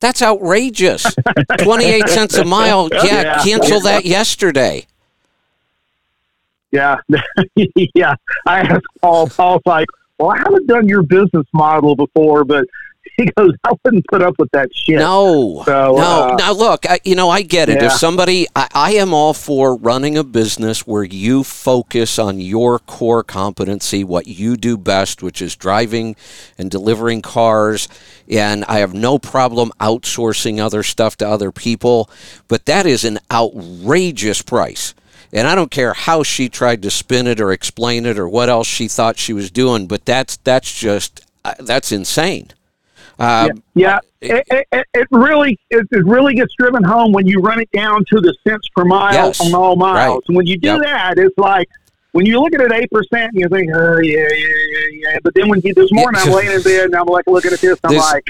That's outrageous. *laughs* 28 cents a mile. Yeah, Yeah. cancel that yesterday. Yeah, *laughs* yeah. I asked Paul. Paul's like, "Well, I haven't done your business model before, but *laughs* he goes, I wouldn't put up with that shit." No, So, no. uh, now look, I, you know, I get it. If somebody, I, I am all for running a business where you focus on your core competency, what you do best, which is driving and delivering cars. And I have no problem outsourcing other stuff to other people, but that is an outrageous price. And I don't care how she tried to spin it or explain it or what else she thought she was doing, but that's that's just uh, that's insane. Um, Yeah, it, it, it- it really it, really gets driven home when you run it down to the cents per mile Yes, on all miles. right. And when you do Yep. that, it's like when you look at it eight percent, you think, oh yeah, yeah, yeah, yeah. But then when you this morning, I'm laying in bed and I'm like looking at this, I'm This- like,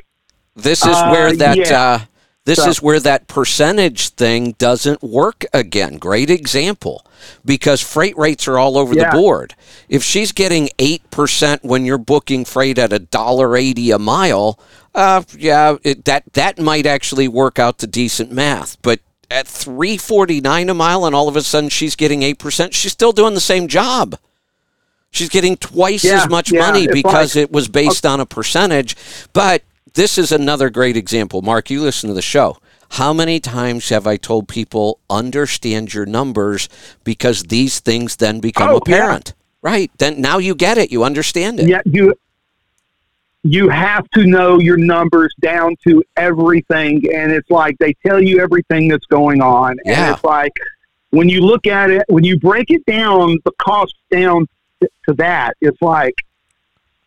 This is Uh, where that yeah. uh, this So- is where that percentage thing doesn't work again. Great example because freight rates are all over Yeah. the board. If she's getting eight percent when you're booking freight at a dollar eighty a mile, uh, yeah, it, that that might actually work out to decent math. But at three forty nine a mile, and all of a sudden she's getting eight percent, she's still doing the same job. She's getting twice Yeah, as much yeah, money because like- it was based on a percentage. But this is another great example. Mark, you listen to the show. How many times have I told people understand your numbers because these things then become Oh, yeah. apparent? Right. Then now you get it. You understand it. yeah, you you have to know your numbers down to everything, and it's like they tell you everything that's going on, and Yeah. it's like when you look at it, when you break it down, the cost down to, that, it's like,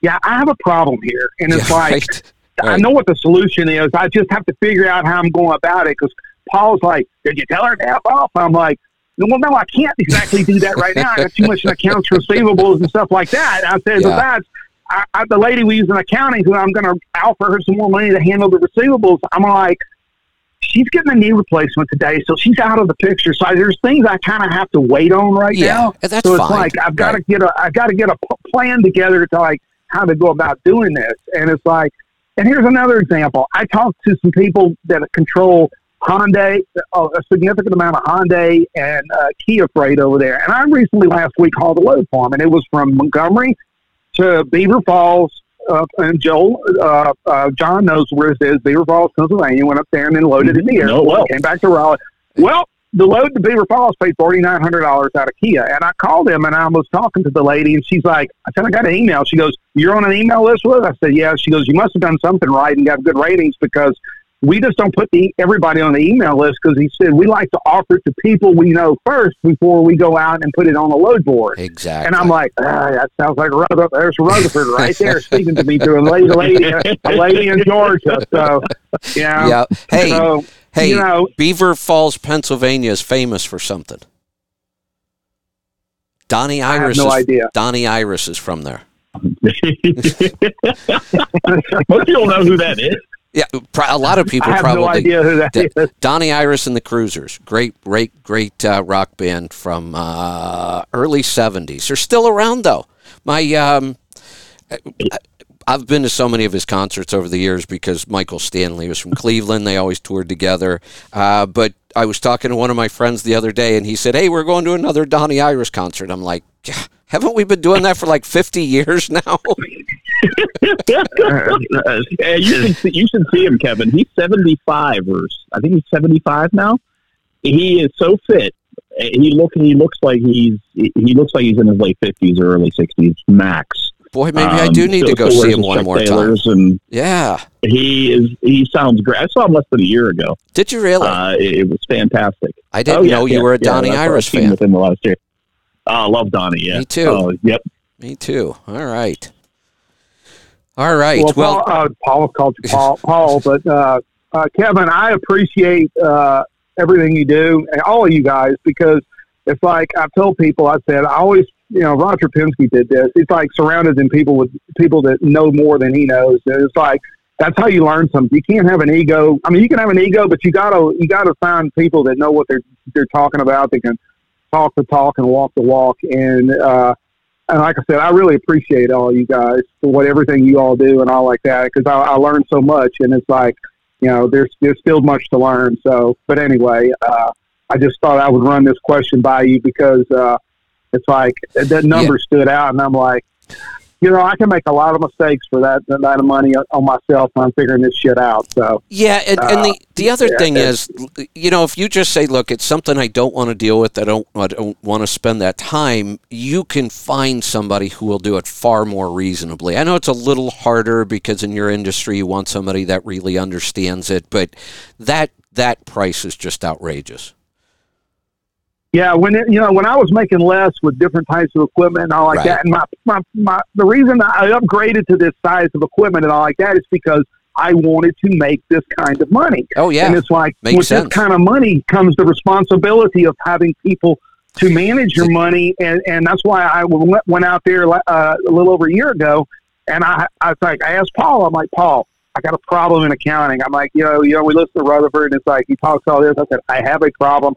yeah, I have a problem here, and it's Yeah, *laughs* like. right. I Right. know what the solution is. I just have to figure out how I'm going about it. Because Paul's like, "Did you tell her to f off?" I'm like, "Well, no, I can't exactly do that right now. I got too much accounts receivables and stuff like that." And I said, Yeah. "Besides, I, I, the lady we use in accounting, who I'm going to offer her some more money to handle the receivables, I'm like." She's getting a knee replacement today, so she's out of the picture. So there's things I kind of have to wait on right Yeah, now. that's so it's fine. like I've got Right. to get a I've got to get a p- plan together to like how to go about doing this. And it's like, and here's another example. I talked to some people that control Hyundai, a significant amount of Hyundai and uh, Kia freight over there. And I recently last week hauled a load for them, and it was from Montgomery to Beaver Falls. Uh, and Joel, uh, uh, John knows where it is. Beaver Falls, Pennsylvania. Went up there and then loaded in the air. No, well. Came back to Raleigh. Well, the load to Beaver Falls paid forty nine hundred dollars out of Kia, and I called him and I was talking to the lady, and she's like, "I said I got an email." She goes, "You're on an email list with?" I said, "Yeah." She goes, "You must have done something right and got good ratings because we just don't put the everybody on the email list because he said we like to offer it to people we know first before we go out and put it on the load board." Exactly. And I'm like, ah, that sounds like Rutherford. There's Rutherford right there *laughs* speaking to me through a lady, lady, a lady in Georgia. So, yeah. yeah. Hey, So, hey, you know, Beaver Falls, Pennsylvania is famous for something. Donnie I have Iris no is, idea. Donnie Iris is from there. *laughs* Most people know who that is. Yeah, a lot of people I have probably no idea who that D- is. Donnie Iris and the Cruisers, great, great, great uh, rock band from uh, early '70s. They're still around though. My, um, I've been to so many of his concerts over the years because Michael Stanley was from Cleveland. They always toured together. Uh, but I was talking to one of my friends the other day, and he said, "Hey, we're going to another Donnie Iris concert." I'm like, "Haven't we been doing that for like 50 years now?" *laughs* yeah, you should see, you should see him, Kevin. He's 75 or I think he's 75 now. He is so fit. He look he looks like he's he looks like he's in his late 50s or early 60s max. Boy, maybe um, I do need to go see him one more time. And yeah, he is. He sounds great. I saw him less than a year ago. Did you really? Uh, it, it, was fantastic. I didn't oh, yeah, know you yeah, were a Donnie Iris fan. within the last year. Oh, I love Donnie. Yeah, me too. Oh, yep. Me too. All right. All right. Well, well Paul, uh, Paul called you Paul, *laughs* Paul but uh, uh, Kevin, I appreciate uh, everything you do, and all of you guys, because it's like I've told people. I said I always, you know, Roger Penske did this. It's like surrounded in people with people that know more than he knows. And it's like that's how you learn something. You can't have an ego. I mean, you can have an ego, but you gotta you gotta find people that know what they're they're talking about. They can talk the talk and walk the walk. And uh, and like I said, I really appreciate all you guys for what everything you all do and all like that because I, I learned so much. And it's like you know, there's there's still much to learn. So, but anyway, uh, I just thought I would run this question by you because uh, it's like that number yeah. stood out, and I'm like, you know, I can make a lot of mistakes for that amount of money on myself when I'm figuring this shit out. So yeah, and, uh, and the the other yeah, thing is, you know, if you just say, look, it's something I don't want to deal with, I don't, I don't want to spend that time. You can find somebody who will do it far more reasonably. I know it's a little harder because in your industry you want somebody that really understands it, but that that price is just outrageous. Yeah, when it, you know when I was making less with different types of equipment and all like right. that, and my, my my the reason I upgraded to this size of equipment and all like that is because I wanted to make this kind of money. Oh yeah, and it's like Makes with sense. this kind of money comes the responsibility of having people to manage your money, and and that's why I went out there uh, a little over a year ago, and I I was like I asked Paul, I'm like Paul. I got a problem in accounting. I'm like, you know, you know, we listen to Rutherford, and it's like he talks all this. I said, I have a problem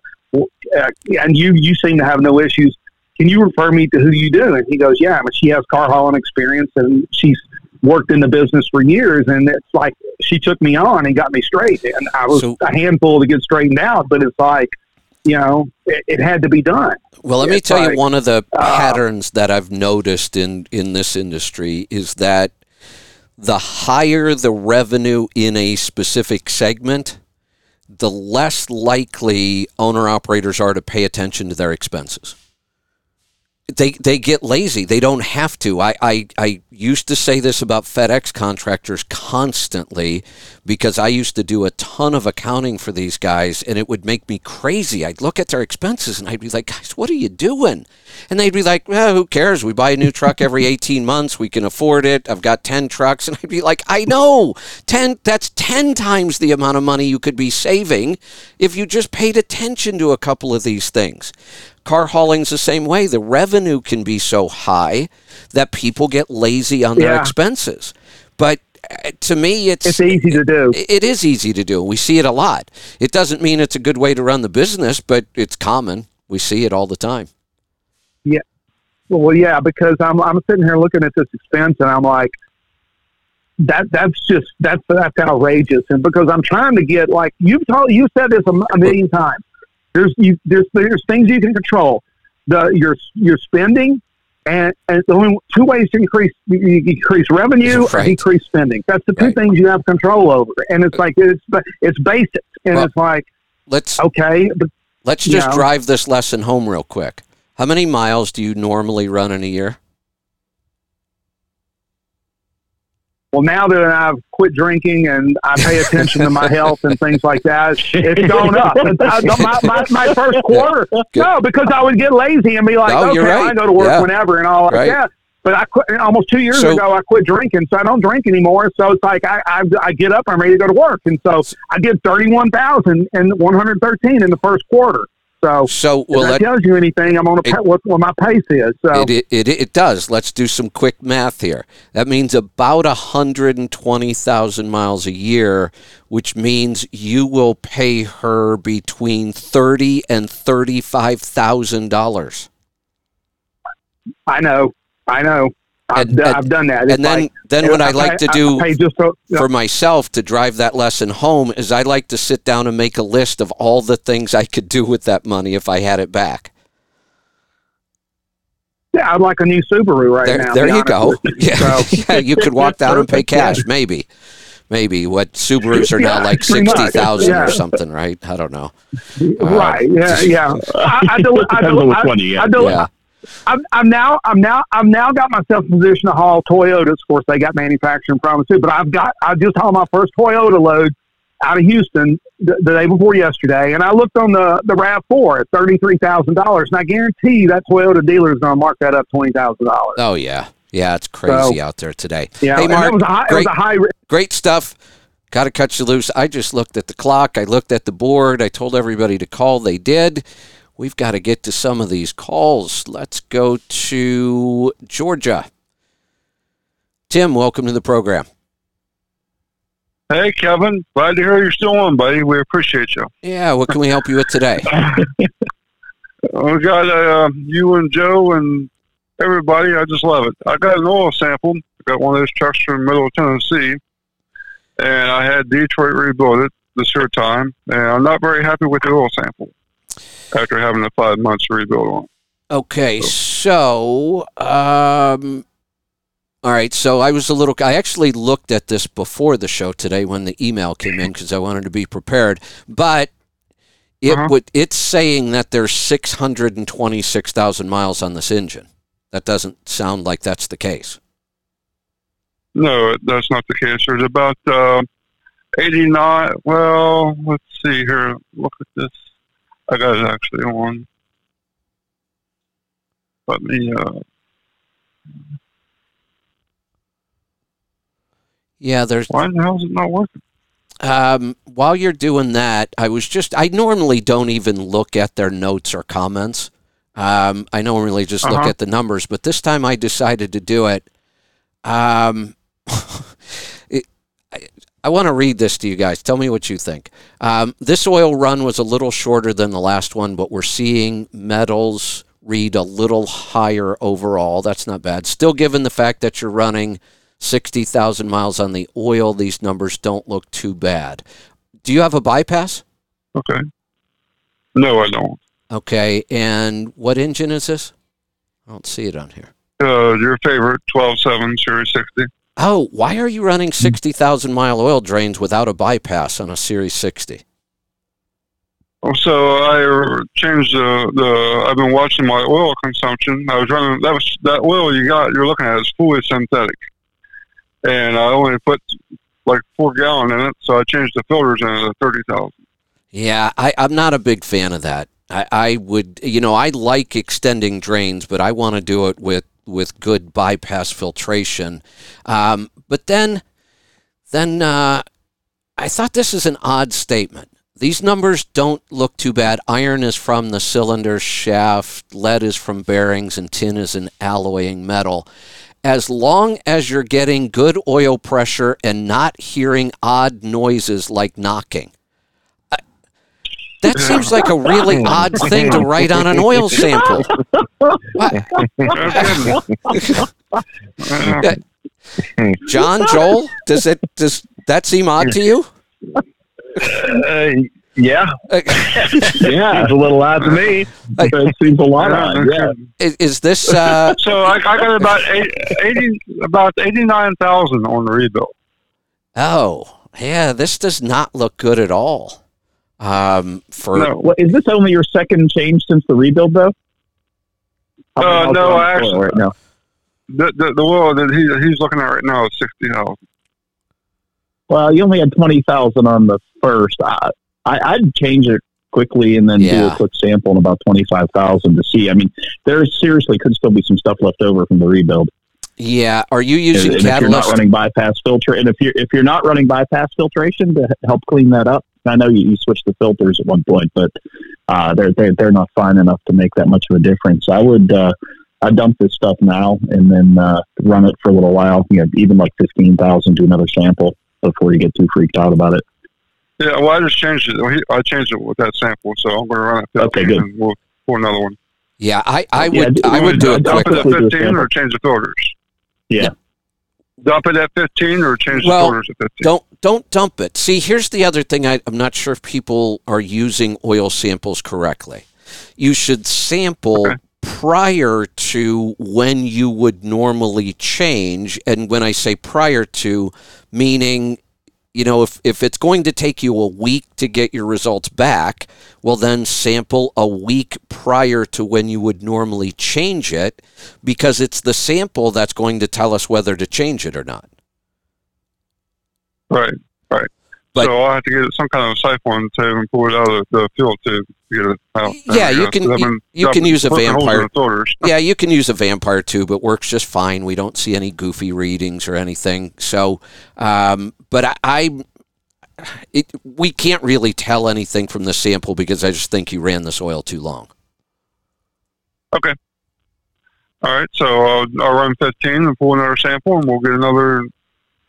and you you seem to have no issues. Can you refer me to who you do? And he goes, yeah, but she has car hauling experience and she's worked in the business for years. And it's like she took me on and got me straight. And I was so, a handful to get straightened out, but it's like, you know, it, it had to be done. Well, let it's me tell like, you one of the uh, patterns that I've noticed in in this industry is that the higher the revenue in a specific segment, the less likely owner operators are to pay attention to their expenses. They, they get lazy. They don't have to. I, I, I used to say this about FedEx contractors constantly because I used to do a ton of accounting for these guys and it would make me crazy. I'd look at their expenses and I'd be like, guys, what are you doing? And they'd be like, well, who cares? We buy a new truck every *laughs* 18 months. We can afford it. I've got 10 trucks. And I'd be like, I know. 10, that's 10 times the amount of money you could be saving if you just paid attention to a couple of these things. Car hauling's the same way. The revenue can be so high that people get lazy on their expenses. But uh, to me, it's it's easy to do. It is easy to do. We see it a lot. It doesn't mean it's a good way to run the business, but it's common. We see it all the time. Yeah. Well, yeah, because I'm I'm sitting here looking at this expense and I'm like, that that's just that's that's outrageous. And because I'm trying to get like you've told you said this a, a million times. There's you there's there's things you can control. The your your spending and, and the only two ways to increase you increase revenue right. or decrease spending. That's the two right. things you have control over. And it's uh, like it's it's basic, and well, it's like let's okay, but let's just know. drive this lesson home real quick. How many miles do you normally run in a year? Well, now that I've quit drinking and I pay attention to my health and things like that, it's *laughs* gone up. my, my, my, first quarter, Good. no, because I would get lazy and be like, okay, right. I go to work yeah. whenever and all like right. that. But I quit almost two years so, ago. I quit drinking, so I don't drink anymore. So it's like I, I, I get up, I'm ready to go to work, and so I did thirty one thousand and one hundred thirteen in the first quarter. So, so well, if that, tells you anything, I'm on a it, what, what my pace is. So it, it, it, does. Let's do some quick math here. That means about 120,000 miles a year, which means you will pay her between thirty and thirty-five thousand dollars. I know, I know. I've, And- done- and- I've done that. It's and then like, then what I like to do pay just so, for myself to drive that lesson home is I like to sit down and make a list of all the things I could do with that money if I had it back. yeah, I'd like a new Subaru right there now. there you go. you. Yeah, So, *laughs* yeah, you could walk down and pay Perfect, *laughs* yeah. cash, maybe. Maybe what Subarus are now like *laughs* pretty much, sixty thousand yeah. or something, right? I don't know. right? Yeah, uh, yeah. I, I, do, I, Depends on do, which I, one you. I do, Yeah, I'm, I'm now I'm now I'm now got myself in position to haul Toyotas. Of course, they got manufacturing problems too, but I've got I just hauled my first Toyota load out of Houston the, the day before yesterday, and I looked on the the Rav Four at thirty three thousand dollars, and I guarantee that Toyota dealer is going to mark that up twenty thousand dollars. Oh yeah, yeah. It's crazy out there today. Yeah, hey Mark, was a high, it was a high. great stuff. Got to cut you loose. I just looked at the clock. I looked at the board. I told everybody to call. They did. We've got to get to some of these calls. Let's go to Georgia. Tim, welcome to the program. Hey, Kevin. Glad to hear you're still on, buddy. We appreciate you. Yeah, what can we help you with today? *laughs* We got uh, you and Joe and everybody. I just love it. I got an oil sample. I got one of those trucks from middle of Tennessee, and I had Detroit rebuild it this here time, and I'm not very happy with the oil sample after having the five months rebuild on. Okay, so um, all right. So I was a little. I actually looked at this before the show today when the email came in because I wanted to be prepared. But it Uh-huh. would. It's saying that there's six hundred and twenty six thousand miles on this engine. That doesn't sound like that's the case. No, that's not the case. There's about uh, 89. Well, let's see here. Look at this. I got it actually on. Let me. Uh, Yeah, there's. why the hell is it not working? Um, while you're doing that, I was just. I normally don't even look at their notes or comments. Um, I normally just look Uh-huh. at the numbers, but this time I decided to do it. Um, it, I, want to read this to you guys. Tell me what you think. Um, this oil run was a little shorter than the last one, but we're seeing metals read a little higher overall. That's not bad. Still, given the fact that you're running 60,000 miles on the oil, these numbers don't look too bad. Do you have a bypass? Okay. No, I don't. Okay, and what engine is this? I don't see it on here. Uh, your favorite 12.7 Series 60. Oh, why are you running hmm. 60,000 mile oil drains without a bypass on a Series 60? Oh, So I changed the, the. I've been watching my oil consumption. I was running that was that oil you got. You're looking at is fully synthetic, and I only put like four gallon in it. So I changed the filters in it to thirty thousand. Yeah, I, I'm not a big fan of that. I, I would, you know, I like extending drains, but I want to do it with, with good bypass filtration. Um, but then, then uh, I thought this is an odd statement. These numbers don't look too bad. Iron is from the cylinder shaft, lead is from bearings, and tin is an alloying metal. As long as you're getting good oil pressure and not hearing odd noises like knocking. I- That seems like a really *laughs* odd thing to write on an oil sample. *laughs* John, Joel, does it does that seem odd to you? Uh, yeah, *laughs* yeah, it's a little odd to me. it seems a lot odd. Yeah, Is, is this uh, So I, I got about eight, 80, about eighty nine thousand on the rebuild. Oh, yeah, this does not look good at all. Um, for No, Well, is this only your second change since the rebuild, though? How Uh, no, I the actually- oil right now. the the, the oil that he he's looking at right now is sixty thousand. Well, you only had twenty thousand on the first. I, I I'd change it quickly and then do a quick sample in about twenty five thousand to see. I mean, there seriously could still be some stuff left over from the rebuild. yeah, are you And, using and if you're not running bypass filter, and if you're if you're not running bypass filtration to help clean that up, I know you, you switched the filters at one point, but uh, they're they're they're not fine enough to make that much of a difference. I would. Uh, I dump this stuff now and then uh, run it for a little while. You know, even like fifteen thousand to another sample before you get too freaked out about it. Yeah, well, I just changed it. I changed it with that sample, so I'm going to run it. 15 Okay, good. And we'll pour another one. Yeah, I, I Yeah, would do- I would do it Dump put it quickly. quickly. at 15 or change the filters. Yeah. Dump it at 15 or change Well, the filters at 15? Don't don't dump it. See, here's the other thing. I, I'm not sure if people are using oil samples correctly. You should sample Okay. prior to when you would normally change, and when I say prior to, meaning you know, if, if it's going to take you a week to get your results back, well, then sample a week prior to when you would normally change it because it's the sample that's going to tell us whether to change it or not. Right, right. But- so I'll have to get some kind of siphon to pull it out of the fuel tube to get it out. Yeah, you can- you- been you can use a poking holes in vampire- the *laughs* yeah, you can use a vampire tube. It works just fine. We don't see any goofy readings or anything. So, um, but I, I it, we can't really tell anything from the sample because I just think you ran this oil too long. Okay. All right, so I'll, I'll run 15 and pull another sample, and we'll get another,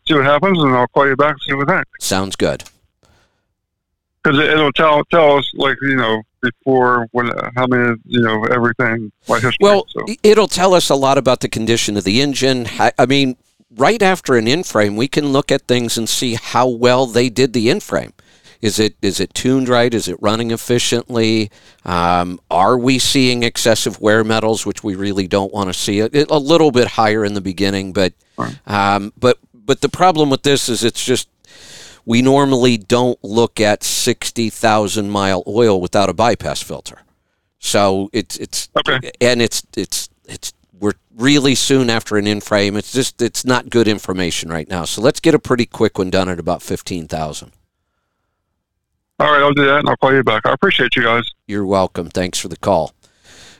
see what happens, and I'll call you back and see what happens. Sounds good. Because it, it'll tell tell us, like, you know, before when, how many, you know, everything, like history. Well, so. it'll tell us a lot about the condition of the engine. I, mean, right after an in-frame, we can look at things and see how well they did the in-frame. Is it is it tuned right? Is it running efficiently? Um, are we seeing excessive wear metals, which we really don't want to see? It, it- a little bit higher in the beginning, but um, but but the problem with this is it's just we normally don't look at sixty thousand mile oil without a bypass filter. So it's it's Okay. and it's it's it's we're really soon after an in frame. It's just it's not good information right now. So let's get a pretty quick one done at about fifteen thousand. All right, I'll do that, and I'll call you back. I appreciate you guys. You're welcome. Thanks for the call.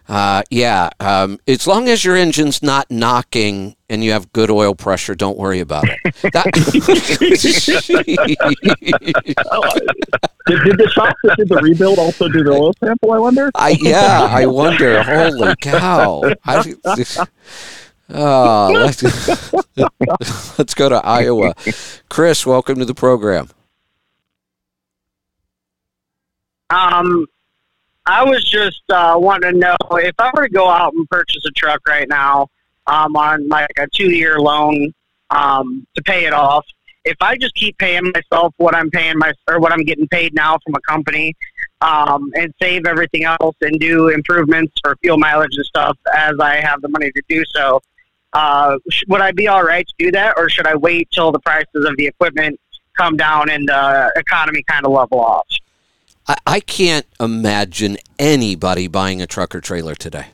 Uh, yeah, um, as long as your engine's not knocking and you have good oil pressure, don't worry about it. That- *laughs* *laughs* Did, did the shop that did the rebuild also do the oil sample? I wonder. I yeah, I wonder. Holy cow! I, oh, let's, *laughs* let's go to Iowa. Chris, welcome to the program. Um, I was just uh, wanting to know if I were to go out and purchase a truck right now um, on like a two-year loan um, to pay it off. If I just keep paying myself what I'm paying my or what I'm getting paid now from a company, um, and save everything else and do improvements for fuel mileage and stuff as I have the money to do so, uh, would I be all right to do that, or should I wait till the prices of the equipment come down and the economy kind of level off? I, I can't imagine anybody buying a truck or trailer today.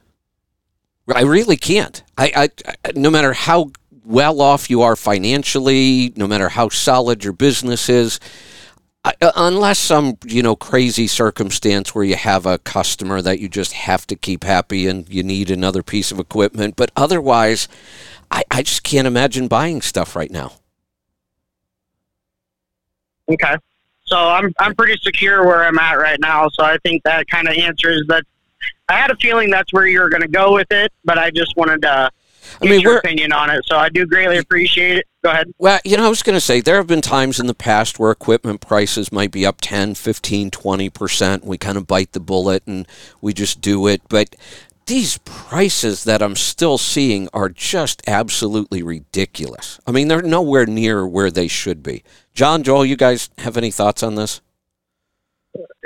I really can't. I, I, no matter how well off you are financially, no matter how solid your business is, I, uh, unless some you know crazy circumstance where you have a customer that you just have to keep happy and you need another piece of equipment, but otherwise, I, I just can't imagine buying stuff right now. Okay. So I'm I'm pretty secure where I'm at right now. So I think that kind of answers that. I had a feeling that's where you were going to go with it, but I just wanted to I get mean, your opinion on it. So I do greatly appreciate it. Go ahead. Well, you know, I was going to say there have been times in the past where equipment prices might be up 10, 15, 20%. We kind of bite the bullet and we just do it. But these prices that I'm still seeing are just absolutely ridiculous. I mean, they're nowhere near where they should be. John, Joel, you guys have any thoughts on this?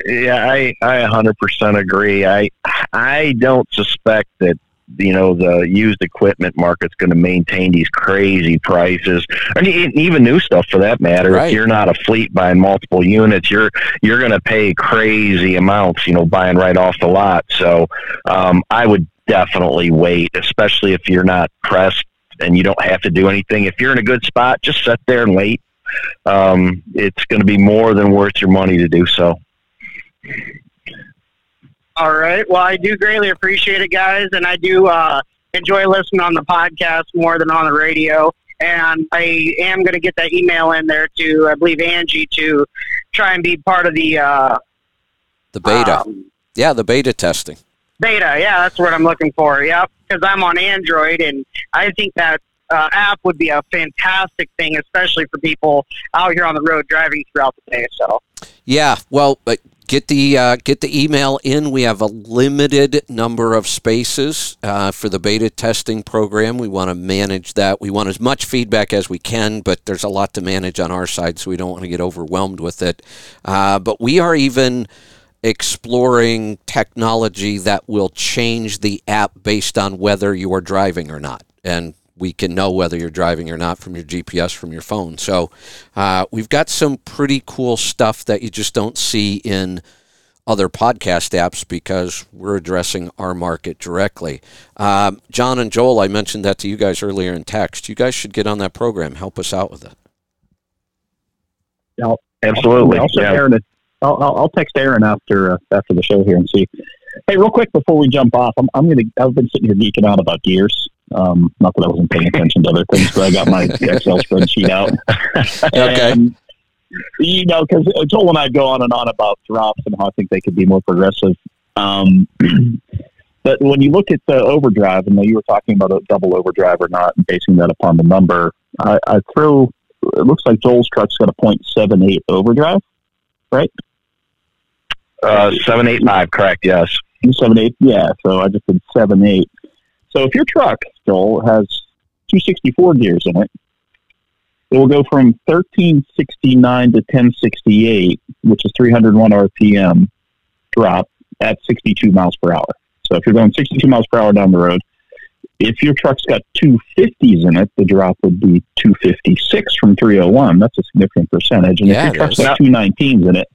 Yeah, I I 100% agree. I I don't suspect that you know the used equipment market's going to maintain these crazy prices, and even new stuff for that matter. Right. If you're not a fleet buying multiple units, you're you're going to pay crazy amounts. You know, buying right off the lot. So um, I would definitely wait, especially if you're not pressed and you don't have to do anything. If you're in a good spot, just sit there and wait. Um, it's going to be more than worth your money to do so. All right. Well, I do greatly appreciate it, guys, and I do uh, enjoy listening on the podcast more than on the radio. And I am going to get that email in there to, I believe, Angie to try and be part of the uh, The beta. um, yeah, the beta testing. Beta, yeah, that's what I'm looking for. Yeah, because I'm on Android, and I think that uh, app would be a fantastic thing, especially for people out here on the road driving throughout the day. So, Yeah, well, but get the uh, get the email in. We have a limited number of spaces uh, for the beta testing program. We want to manage that. We want as much feedback as we can, but there's a lot to manage on our side, so we don't want to get overwhelmed with it. Uh, but we are even exploring technology that will change the app based on whether you are driving or not, and we can know whether you're driving or not from your GPS from your phone. So uh, we've got some pretty cool stuff that you just don't see in other podcast apps because we're addressing our market directly. Um, John and Joel, I mentioned that to you guys earlier in text. You guys should get on that program. Help us out with it. I'll, Absolutely. I'll, yeah. Aaron, I'll, I'll text Aaron after uh, after the show here and see. Hey, real quick before we jump off, I'm, I'm gonna. I've been sitting here geeking out about gears. Um, not that I wasn't paying attention to other things, but I got my *laughs* Excel spreadsheet out. *laughs* Okay. And, you know, because Joel and I go on and on about drops and how I think they could be more progressive. Um, *clears throat* but when you look at the overdrive, and you were talking about a double overdrive or not, and basing that upon the number, I, I throw. It looks like Joel's truck's got a .78 overdrive, right? Uh, seven eight five, correct? Yes. Seven eight, yeah. So I just did seven eight. So if your truck, Joel, has two sixty four gears in it, it will go from thirteen sixty nine to ten sixty eight, which is three hundred one RPM drop at sixty two miles per hour. So if you're going sixty two miles per hour down the road, if your truck's got two fifties in it, the drop would be two fifty six from three oh one. That's a significant percentage. And Yeah, if it your truck's is. got two nineteens in it,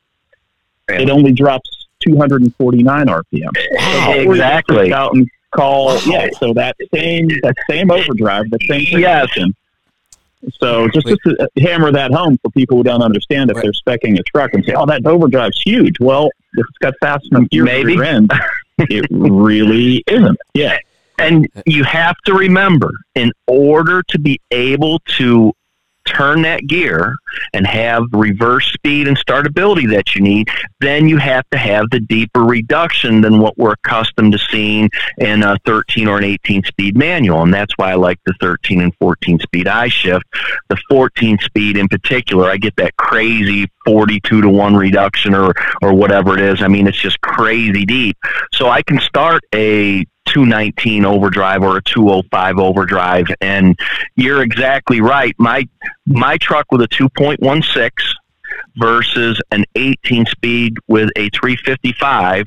Yeah. it only drops two hundred and forty nine RPM. Wow. Or Exactly. Out and call. Wow. Yeah. So that same that same overdrive, the same Yes. So just, just to uh, hammer that home for people who don't understand if Right. they're specking a truck and say, "Oh, that overdrive's huge." Well, if it's got fast enough gears Maybe. your end, it really isn't. Yeah. And you have to remember, in order to be able to turn that gear and have reverse speed and startability that you need, then you have to have the deeper reduction than what we're accustomed to seeing in a 13 or an 18 speed manual. And that's why I like the 13 and 14 speed I shift. The 14 speed in particular, I get that crazy 42 to 1 reduction or, or whatever it is. I mean, it's just crazy deep. So I can start a 219 overdrive or a 205 overdrive. And you're exactly right. My my truck with a 2.16 versus an 18 speed with a 355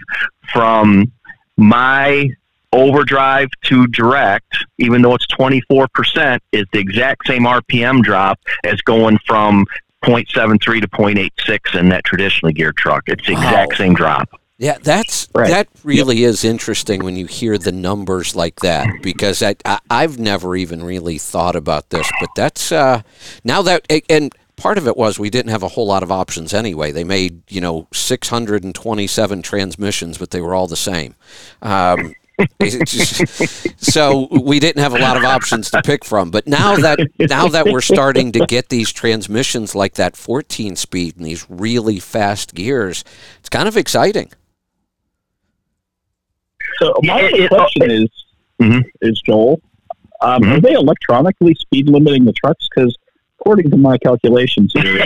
from my overdrive to direct even though it's 24% is the exact same rpm drop as going from 0.73 to 0.86 in that traditionally geared truck. It's the exact Wow. same drop Yeah, that's Right. that really is interesting when you hear the numbers like that because I, I I've never even really thought about this, but that's uh, now that and part of it was we didn't have a whole lot of options anyway. They made you know 627 transmissions, but they were all the same. Um, just- so we didn't have a lot of options to pick from. But now that now that we're starting to get these transmissions like that 14 speed and these really fast gears, it's kind of exciting. So my it- question is, Mhm. is Joel, um, Mhm. are they electronically speed limiting the trucks? Because according to my calculations here, *laughs*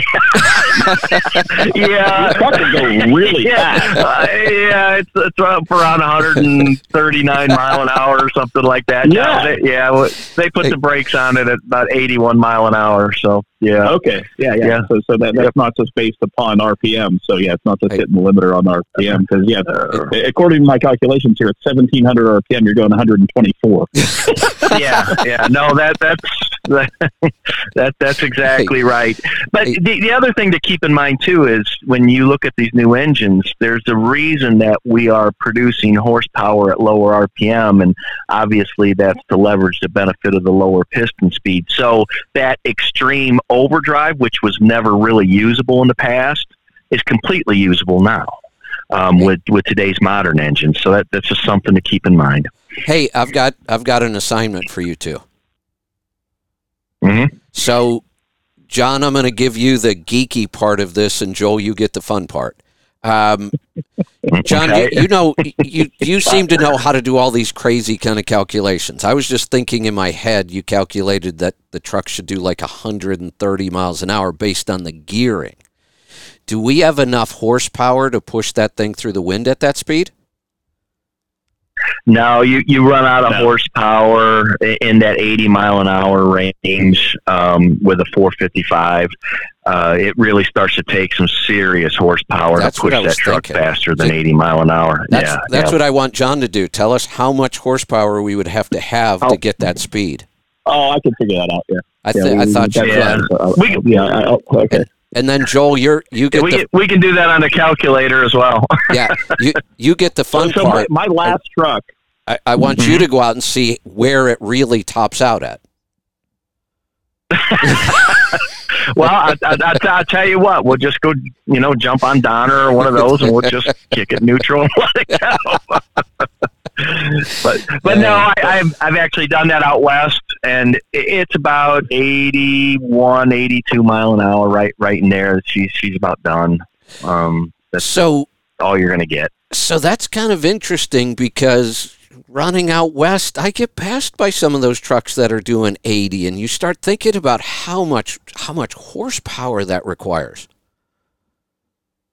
yeah trucks will go really fast. yeah, uh, yeah, it's it's up around 139 mile an hour or something like that. Yeah. they, yeah. They put the brakes on it at about 81 mile an hour. So yeah, Okay, yeah, yeah. Yeah. So, so that, that's not just based upon RPM. So yeah, it's not just hitting the limiter on RPM. Because yeah, uh. according to my calculations here, at 1700 RPM, you're going 124. *laughs* yeah, yeah. No, that that's *laughs* that that's exactly right. But Hey. the, the other thing to keep in mind too is when you look at these new engines, there's a reason that we are producing horsepower at lower RPM, and obviously that's to leverage the benefit of the lower piston speed. So that extreme overdrive, which was never really usable in the past, is completely usable now. Um, with with today's modern engines, so that, that's just something to keep in mind. Hey, I've got I've got an assignment for you two. Mhm. So, John, I'm going to give you the geeky part of this, and Joel, you get the fun part. Um, John, Okay. you, you know, *laughs* you you seem to know how to do all these crazy kind of calculations. I was just thinking in my head, you calculated that the truck should do like 130 miles an hour based on the gearing. Do we have enough horsepower to push that thing through the wind at that speed? No, you, you run out of No. horsepower in that 80 mile an hour range um, with a 455. Uh, it really starts to take some serious horsepower That's to push that truck thinking. faster than So 80 mile an hour. That's yeah, that's yeah. what I want John to do. Tell us how much horsepower we would have to have to Oh. get that speed. Oh, I can figure that out. Yeah. I, yeah, th- I thought you could. Yeah. uh, yeah. I, okay. And then Joel, you're you Yeah, get we, the can, we can do that on the calculator as well. *laughs* yeah you you get the fun so my, part. my last truck. I, I want you mm-hmm. to go out and see where it really tops out at. *laughs* well, I, I, I, I'll tell you what, we'll just go, you know, jump on Donner or one of those, and we'll just kick it neutral and *laughs* let it go. But but no, I, I've I've actually done that out west, and it's about 81, 82 mile an hour, right right in there. She's she's about done. Um, that's So all you're gonna get. so that's kind of interesting because running out west, I get passed by some of those trucks that are doing 80 and you start thinking about how much how much horsepower that requires.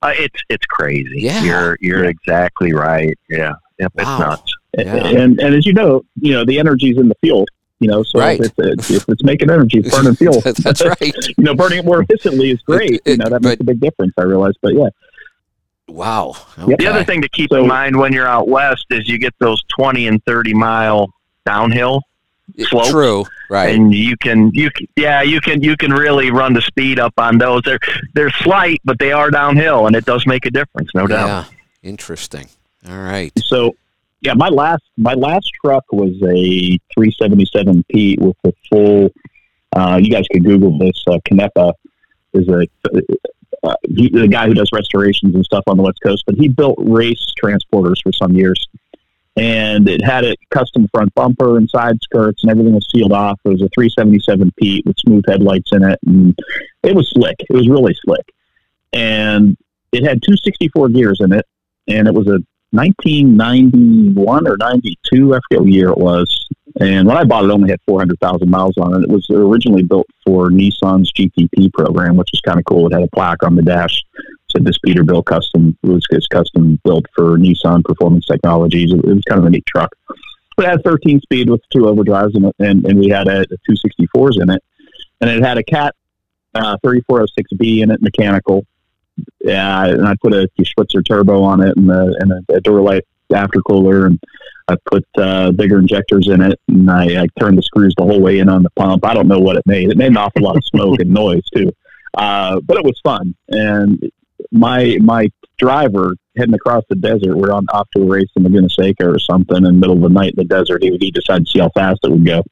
Uh, it's it's crazy. Yeah. You're you're exactly right. Yeah. Yep, it's nuts. Yeah. And and as you know, you know the energy's in the fuel. You know, so Right. if, it's, if it's making energy, it's burning fuel. *laughs* that's right. *laughs* you know, burning it more efficiently is great. It- you know, that makes a big difference. I realize, but yeah, Wow. Yep. The other thing to keep So- in mind when you're out west is you get those 20 and 30 mile downhill slopes. True. Right. and you can you can, yeah you can you can really run the speed up on those they're they're slight but they are downhill and it does make a difference no doubt Yeah. Interesting. All right. so yeah, my last my last truck was a 377P with the full. Uh, you guys could Google this. Uh, Canepa is a uh, he, the guy who does restorations and stuff on the West Coast, but he built race transporters for some years, and it had a custom front bumper and side skirts, and everything was sealed off. It was a 377P with smooth headlights in it, and it was slick. It was really slick, and it had 264 gears in it, and it was a 1991 or 92, I forget what year it was. And when I bought it, it only had 400,000 miles on it. It was originally built for Nissan's GTP program, which is kind of cool. It had a plaque on the dash said this Peterbilt custom was, custom built for Nissan Performance Technologies. It, it was kind of a neat truck. But it had 13 speed with two overdrives in it, and, and we had a, a 264s in it, and it had a Cat uh, 3406B in it, mechanical. Yeah, and I put a Schwitzer turbo on it and, a, and a, a Duralite aftercooler, and I put uh, bigger injectors in it, and I, I turned the screws the whole way in on the pump. I don't know what it made. It made an awful lot of smoke and noise too, uh, but it was fun. And my my driver heading across the desert, we're on off to a race in Laguna Seca or something in the middle of the night in the desert. He, he decided to see how fast it would go,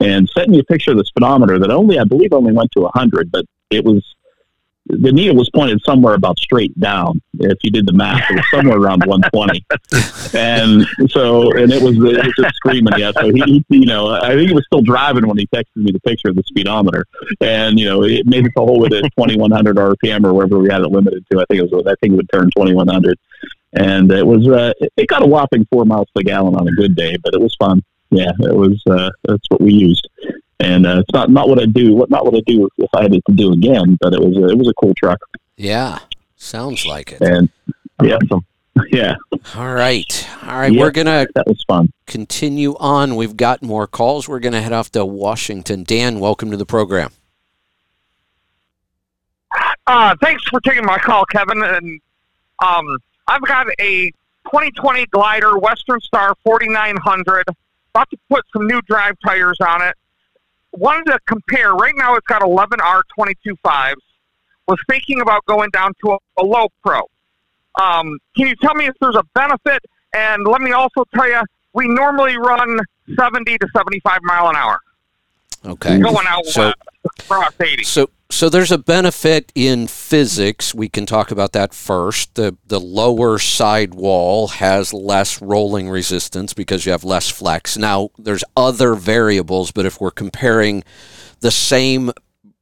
and sent me a picture of the speedometer that only I believe only went to a hundred, but it was the needle was pointed somewhere about straight down. If you did the math, it was somewhere around *laughs* 120. And so, and it was, it was just screaming. Yeah. So he, he, you know, I think he was still driving when he texted me the picture of the speedometer. And, you know, it made it the whole way to 2100 RPM or wherever we had it limited to. I think it was, I think it would turn 2100. And it was, uh, it got a whopping four miles per gallon on a good day, but it was fun. Yeah. It was, uh, that's what we used and uh, it's not not what I do. What not what I do if I had it to do again. But it was a, it was a cool truck, Yeah. Sounds like it. and yeah, *laughs* yeah, All right. All right. Yeah. We're going to that was fun. continue on. We've got more calls. We're going to head off to Washington. Dan, welcome to the program. Uh, thanks for taking my call, Kevin. And um, I've got a 2020 glider, Western Star 4900. About to put some new drive tires on it. Wanted to compare. Right now, it's got 11R 22.5s. Was thinking about going down to a, a low pro. Um, can you tell me if there's a benefit? And let me also tell you, we normally run 70 to 75 mile an hour Okay. going out So- across 80. So, so there's a benefit in physics. We can talk about that first. The the lower side wall has less rolling resistance because you have less flex. Now, there's other variables, but if we're comparing the same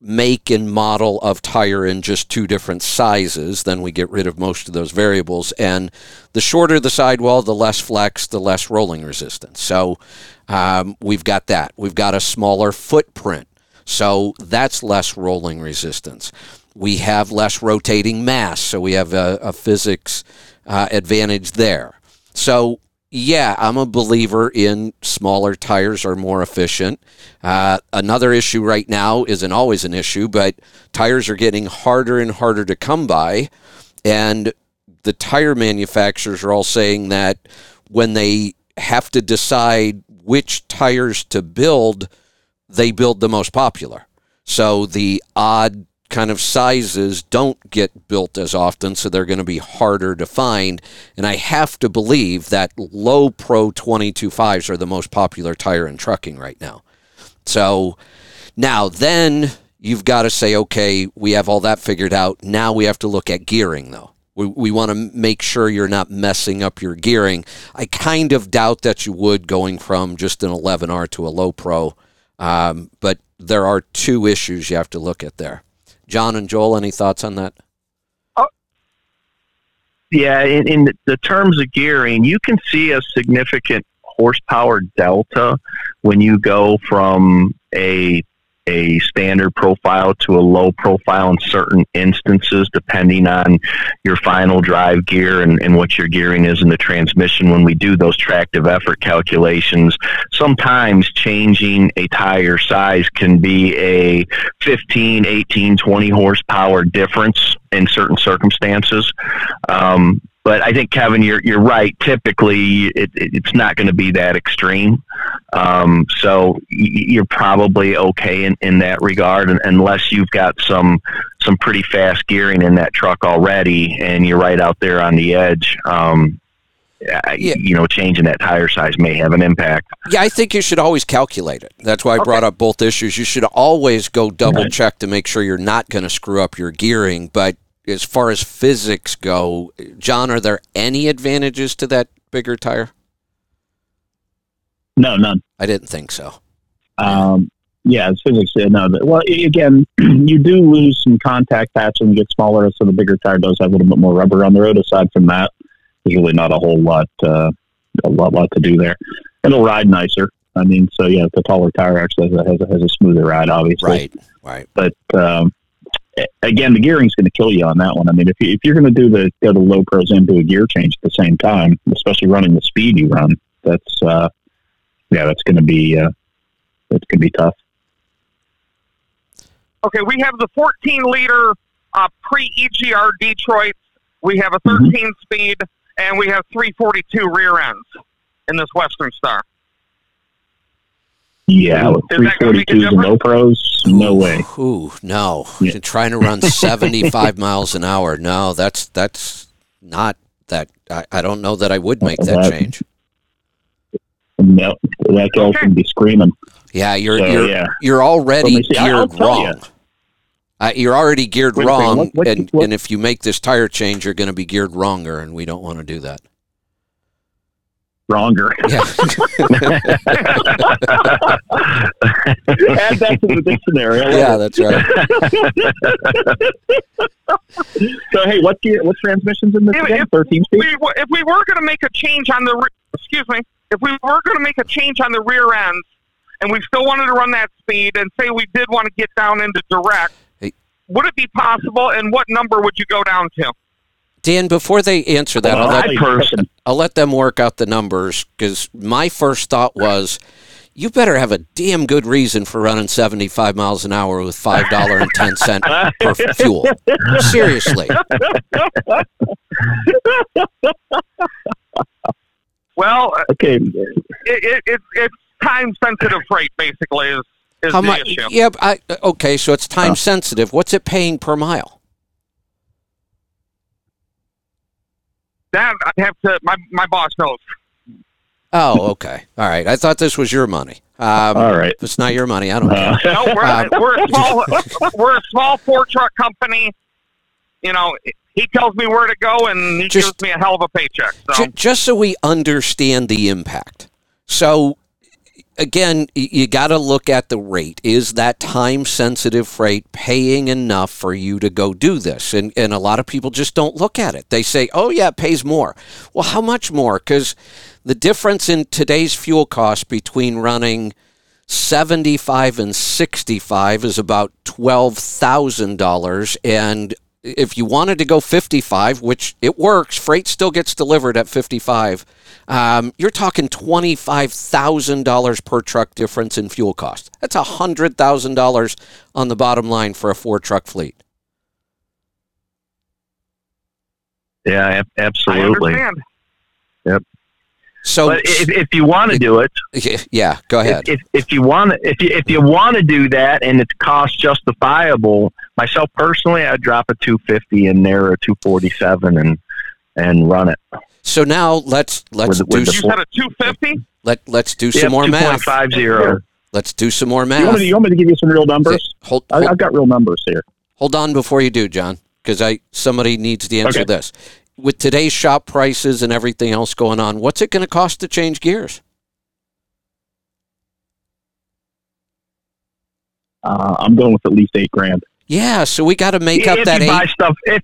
make and model of tire in just two different sizes, then we get rid of most of those variables. And the shorter the sidewall, the less flex, the less rolling resistance. So um, we've got that. We've got a smaller footprint. So that's less rolling resistance. we have less rotating mass, so we have a, a physics uh, advantage there. So yeah, I'm a believer in smaller tires are more efficient. Uh, another issue right now isn't always an issue, but tires are getting harder and harder to come by. And the tire manufacturers are all saying that when they have to decide which tires to build, they build the most popular. So the odd kind of sizes don't get built as often, so they're going to be harder to find. And I have to believe that low pro 22.5s are the most popular tire in trucking right now. So now, then you've got to say, okay, we have all that figured out. Now we have to look at gearing, though. We, we want to make sure you're not messing up your gearing. I kind of doubt that you would going from just an 11R to a low pro, um, but there are two issues you have to look at there. John and Joel, any thoughts on that? Yeah, in, in the terms of gearing, you can see a significant horsepower delta when you go from a a standard profile to a low profile in certain instances, depending on your final drive gear and, and what your gearing is in the transmission. When we do those tractive effort calculations, sometimes changing a tire size can be a 15, 18, 20 horsepower difference in certain circumstances. Um, but I think Kevin, you're you're right. Typically, it, it's not going to be that extreme. Um, so you're probably okay in, in that regard, unless you've got some some pretty fast gearing in that truck already, and you're right out there on the edge. Um, yeah. you know, changing that tire size may have an impact. Yeah, I think you should always calculate it. That's why I okay. brought up both issues. You should always go double check to make sure you're not going to screw up your gearing, but as far as physics go, John, are there any advantages to that bigger tire? No, none. I didn't think so. Um, yeah, physics. No, well, again, *clears throat* you do lose some contact patch and get smaller, so the bigger tire does have a little bit more rubber on the road. Aside from that, there's really not a whole lot, uh, a lot, lot to do there. It'll ride nicer. I mean, so yeah, the taller tire actually has a, has a, has a smoother ride, obviously. Right, right. But um, again, the gearing's going to kill you on that one. I mean, if, you, if you're going to do the go to low pros and do a gear change at the same time, especially running the speed you run, that's uh, yeah, that's going to be uh, that's going to be tough. Okay, we have the 14 liter uh, pre EGR Detroit. We have a mm-hmm. 13 mm-hmm. speed, and we have 342 rear ends in this Western Star. Yeah, with three forty twos and no pros, no way. Ooh, no. Yeah. trying to run *laughs* seventy five miles an hour. No, that's that's not that. I, I don't know that I would make that, that change. No, that girl okay. be screaming. Yeah, you're so, you're yeah. you're already see, geared wrong. You. Uh, you're already geared Wait, wrong, what, what, and, what? and if you make this tire change, you're going to be geared wronger, and we don't want to do that stronger. Yeah. *laughs* Add that to the dictionary. Yeah, that's right. *laughs* so, hey, what gear, what transmissions in this if, again? Thirteen speed. We, if we were going to make a change on the, excuse me, if we were going to make a change on the rear ends, and we still wanted to run that speed, and say we did want to get down into direct, hey. would it be possible? And what number would you go down to? Dan, before they answer that, I'll let, I'll let them work out the numbers because my first thought was you better have a damn good reason for running 75 miles an hour with $5.10 per *laughs* fuel. Seriously. Well, uh, okay. It, it, it, it's time sensitive freight, basically, is, is How the much, issue. Yeah, I, uh, okay, so it's time uh. sensitive. What's it paying per mile? That I have to. My my boss knows. Oh, okay. All right. I thought this was your money. Um, All right. If it's not your money, I don't uh, care. *laughs* No, we're, um, we're a *laughs* small we're a small four truck company. You know, he tells me where to go, and he just, gives me a hell of a paycheck. So. J- just so we understand the impact. So again, you got to look at the rate. Is that time sensitive freight paying enough for you to go do this? And, and a lot of people just don't look at it. They say, oh, yeah, it pays more. Well, how much more? Because the difference in today's fuel cost between running 75 and 65 is about $12,000. And if you wanted to go 55, which it works, freight still gets delivered at 55, um, you're talking $25,000 per truck difference in fuel cost. That's $100,000 on the bottom line for a four truck fleet. Yeah, ab- I absolutely. understand. So, But if, if you want to do it, *laughs* yeah, go ahead. if, if, if you want to, if you, if you want to do that and it's cost justifiable, myself personally, I'd drop a 250 in there or a 247 and and run it. So now let's let's With- do with the You said a 250? let let's do Yeah, some more math. 2.50. Let's do some more You want, math. me to, you want me to give you some real numbers? Hold, I, hold, I've got real numbers here. hold on before you do, John, because I somebody needs to answer Okay. this. With today's shop prices and everything else going on, what's it going to cost to change gears? Uh, I'm going with at least eight grand. Yeah, so we got to make up if that you buy eight. stuff, if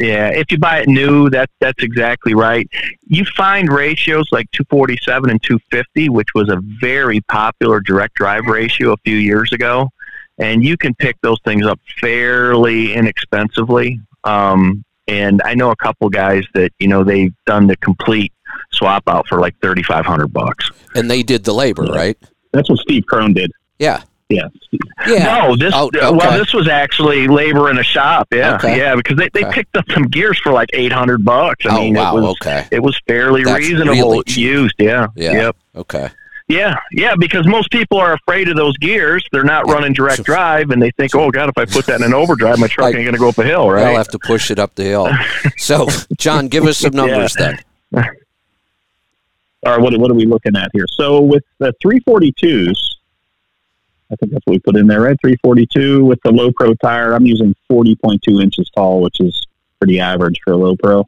yeah, if you buy it new, that that's exactly right. You find ratios like 247 and 250, which was a very popular direct drive ratio a few years ago, and you can pick those things up fairly inexpensively. Um, and I know a couple guys that you know they've done the complete swap out for like 3,500 bucks. And they did the labor, right? That's what Steve Crone did. Yeah. Yeah. Yeah. No, this Oh, uh, okay. well, this was actually labor in a shop. Yeah, Okay. yeah, because they, they Okay. picked up some gears for like eight hundred bucks. I oh, mean, wow. it was okay. it was fairly That's reasonable really used. Yeah, Yeah. yep, Okay. yeah, yeah. Because most people are afraid of those gears. They're not Yeah. running direct drive, and they think, oh god, if I put that in an overdrive, my truck Like- ain't going to go up a hill, Right? I'll have to push it up the hill. So, *laughs* John, give us some numbers then. *laughs* All right, what, what are we looking at here? So with the 342s, I think that's what we put in there, right? 342 with the low pro tire. I'm using 40.2 inches tall, which is pretty average for a low pro.